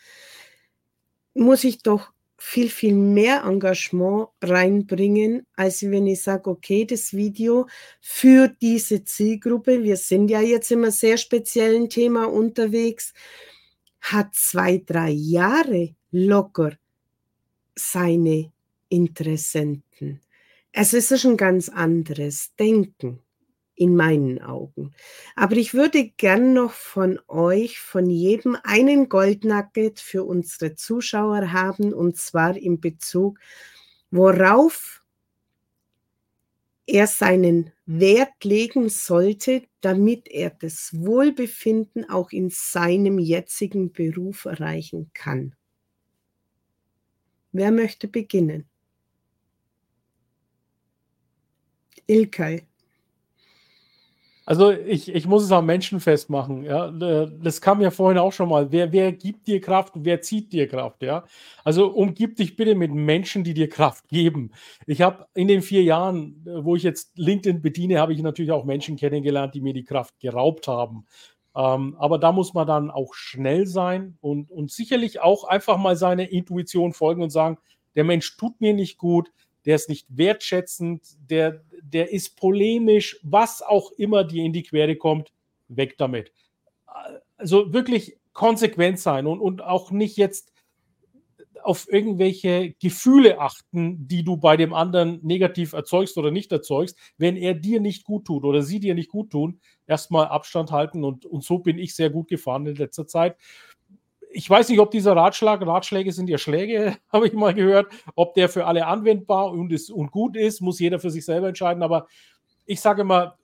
muss ich doch viel, viel mehr Engagement reinbringen, als wenn ich sage, okay, das Video für diese Zielgruppe, wir sind ja jetzt immer sehr speziellen Thema unterwegs, hat zwei, drei Jahre locker seine Interessenten. Es ist ein ganz anderes Denken. In meinen Augen. Aber ich würde gern noch von euch, von jedem einen Goldnugget für unsere Zuschauer haben, und zwar in Bezug, worauf er seinen Wert legen sollte, damit er das Wohlbefinden auch in seinem jetzigen Beruf erreichen kann. Wer möchte beginnen? Ilkay. Also ich, ich muss es am Menschen festmachen. Ja? Äh, das kam ja vorhin auch schon mal. Wer, wer gibt dir Kraft wer zieht dir Kraft? Ja? Also umgib dich bitte mit Menschen, die dir Kraft geben. Ich habe in den vier Jahren, äh, wo ich jetzt LinkedIn bediene, habe ich natürlich auch Menschen kennengelernt, die mir die Kraft geraubt haben. Ähm, aber da muss man dann auch schnell sein und, und sicherlich auch einfach mal seine Intuition folgen und sagen, der Mensch tut mir nicht gut, der ist nicht wertschätzend, der, der ist polemisch, was auch immer dir in die Quere kommt, weg damit. Also wirklich konsequent sein und, und auch nicht jetzt auf irgendwelche Gefühle achten, die du bei dem anderen negativ erzeugst oder nicht erzeugst. Wenn er dir nicht gut tut oder sie dir nicht gut tun, erstmal Abstand halten und, und so bin ich sehr gut gefahren in letzter Zeit ich weiß nicht, ob dieser Ratschlag, Ratschläge sind ja Schläge, habe ich mal gehört, ob der für alle anwendbar und, ist, und gut ist, muss jeder für sich selber entscheiden. Aber ich sage immer,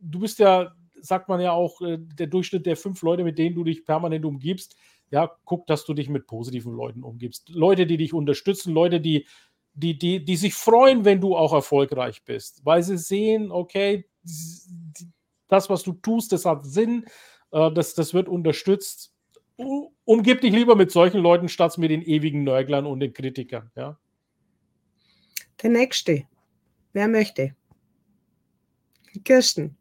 du bist ja, sagt man ja auch, äh, der Durchschnitt der fünf Leute, mit denen du dich permanent umgibst. Ja, guck, dass du dich mit positiven Leuten umgibst. Leute, die dich unterstützen, Leute, die, die, die, die sich freuen, wenn du auch erfolgreich bist, weil sie sehen, okay, das, was du tust, das hat Sinn, äh, das, das wird unterstützt umgib dich lieber mit solchen Leuten statt mit den ewigen Nörglern und den Kritikern. Ja? Der nächste. Wer möchte? Kirsten.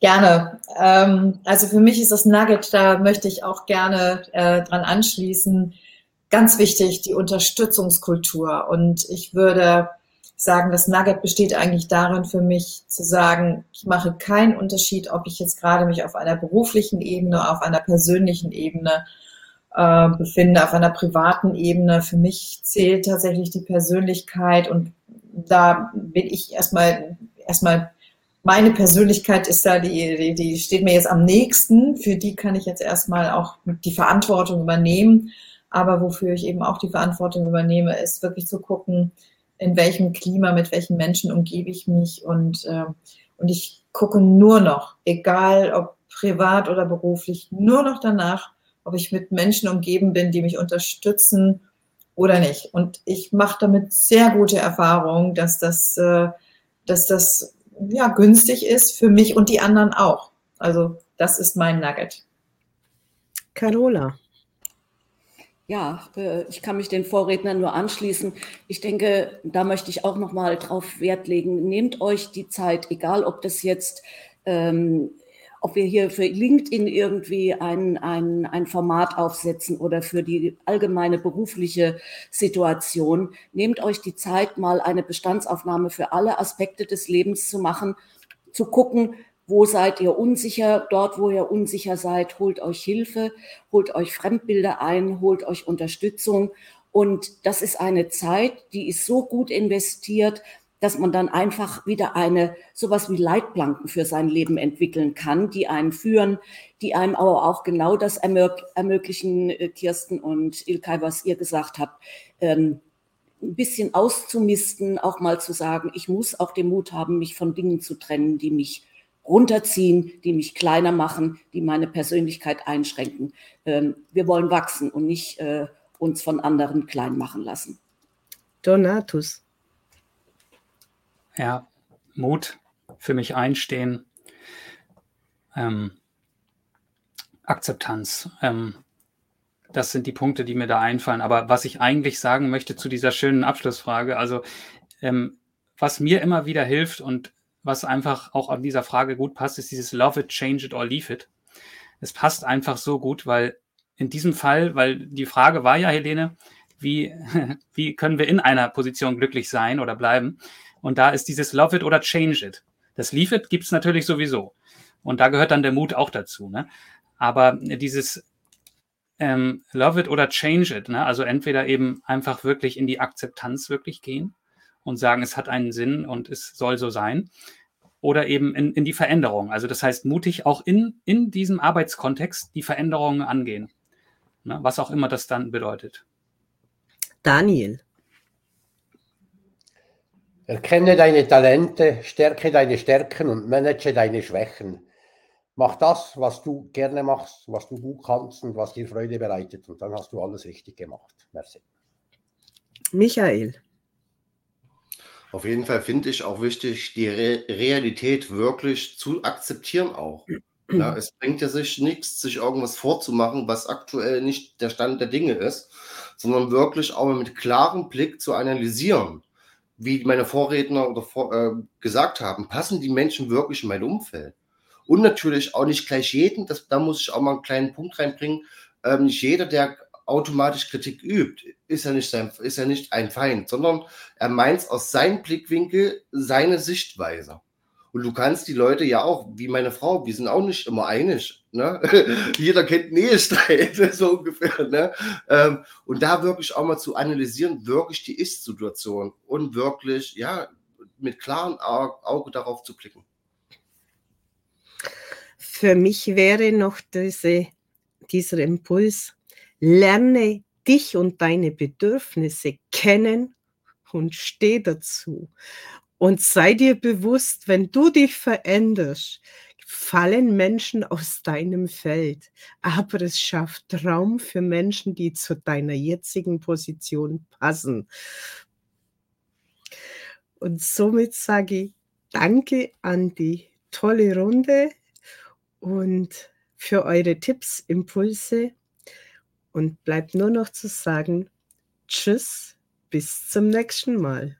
Gerne. Ähm, also für mich ist das Nugget, da möchte ich auch gerne äh, dran anschließen. Ganz wichtig, die Unterstützungskultur. Und ich würde sagen, das Nugget besteht eigentlich darin für mich zu sagen, ich mache keinen Unterschied, ob ich jetzt gerade mich auf einer beruflichen Ebene, auf einer persönlichen Ebene äh, befinde, auf einer privaten Ebene. Für mich zählt tatsächlich die Persönlichkeit und da bin ich erstmal, erstmal meine Persönlichkeit ist da, die, die, die steht mir jetzt am nächsten. Für die kann ich jetzt erstmal auch die Verantwortung übernehmen. Aber wofür ich eben auch die Verantwortung übernehme, ist wirklich zu gucken, in welchem Klima, mit welchen Menschen umgebe ich mich und, äh, und ich gucke nur noch, egal ob privat oder beruflich, nur noch danach, ob ich mit Menschen umgeben bin, die mich unterstützen oder nicht. Und ich mache damit sehr gute Erfahrungen, dass das, äh, dass das ja, günstig ist für mich und die anderen auch. Also das ist mein Nugget. Carola. Ja, äh, ich kann mich den Vorrednern nur anschließen. Ich denke, da möchte ich auch noch mal drauf Wert legen. Nehmt euch die Zeit, egal ob das jetzt, ähm, ob wir hier für LinkedIn irgendwie ein, ein, ein Format aufsetzen oder für die allgemeine berufliche Situation. Nehmt euch die Zeit, mal eine Bestandsaufnahme für alle Aspekte des Lebens zu machen, zu gucken, wo seid ihr unsicher? Dort, wo ihr unsicher seid, holt euch Hilfe, holt euch Fremdbilder ein, holt euch Unterstützung. Und das ist eine Zeit, die ist so gut investiert, dass man dann einfach wieder eine sowas wie Leitplanken für sein Leben entwickeln kann, die einen führen, die einem aber auch genau das ermöglichen, äh, Kirsten und Ilkay, was ihr gesagt habt, ähm, ein bisschen auszumisten, auch mal zu sagen, ich muss auch den Mut haben, mich von Dingen zu trennen, die mich runterziehen, die mich kleiner machen, die meine Persönlichkeit einschränken. Ähm, wir wollen wachsen und nicht äh, uns von anderen klein machen lassen. Donatus. Ja, Mut, für mich einstehen, ähm, Akzeptanz. Ähm, das sind die Punkte, die mir da einfallen. Aber was ich eigentlich sagen möchte zu dieser schönen Abschlussfrage, also ähm, was mir immer wieder hilft und was einfach auch an dieser Frage gut passt, ist dieses Love it, change it or leave it. Es passt einfach so gut, weil in diesem Fall, weil die Frage war ja, Helene, wie, wie können wir in einer Position glücklich sein oder bleiben? Und da ist dieses Love it oder change it. Das Leave it gibt es natürlich sowieso. Und da gehört dann der Mut auch dazu. Ne? Aber dieses ähm, Love it oder change it, ne? also entweder eben einfach wirklich in die Akzeptanz wirklich gehen und sagen, es hat einen Sinn und es soll so sein. oder eben in, in die Veränderung. Also das heißt, mutig auch in, in diesem Arbeitskontext die Veränderungen angehen, ne, was auch immer das dann bedeutet. Daniel. Erkenne deine Talente, stärke deine Stärken und manage deine Schwächen. Mach das, was du gerne machst, was du gut kannst und was dir Freude bereitet. Und dann hast du alles richtig gemacht. Merci. Michael. Auf jeden Fall finde ich auch wichtig, die Re Realität wirklich zu akzeptieren auch. Ja, es bringt ja sich nichts, sich irgendwas vorzumachen, was aktuell nicht der Stand der Dinge ist, sondern wirklich auch mit klarem Blick zu analysieren, wie meine Vorredner oder vor, äh, gesagt haben, passen die Menschen wirklich in mein Umfeld? Und natürlich auch nicht gleich jeden, das, da muss ich auch mal einen kleinen Punkt reinbringen, ähm, nicht jeder, der automatisch Kritik übt, ist ja nicht, sein, ist ja nicht ein Feind, sondern er meint aus seinem Blickwinkel seine Sichtweise. Und du kannst die Leute ja auch, wie meine Frau, wir sind auch nicht immer einig. Ne? Jeder kennt Nähestreit, so ungefähr. Ne? Ähm, und da wirklich auch mal zu analysieren, wirklich die Ist-Situation und wirklich, ja, mit klarem Auge darauf zu blicken. Für mich wäre noch diese, dieser Impuls, lerne dich und deine Bedürfnisse kennen und steh dazu. Und sei dir bewusst, wenn du dich veränderst, fallen Menschen aus deinem Feld. Aber es schafft Raum für Menschen, die zu deiner jetzigen Position passen. Und somit sage ich Danke an die tolle Runde und für eure Tipps, Impulse. Und bleibt nur noch zu sagen, tschüss, bis zum nächsten Mal.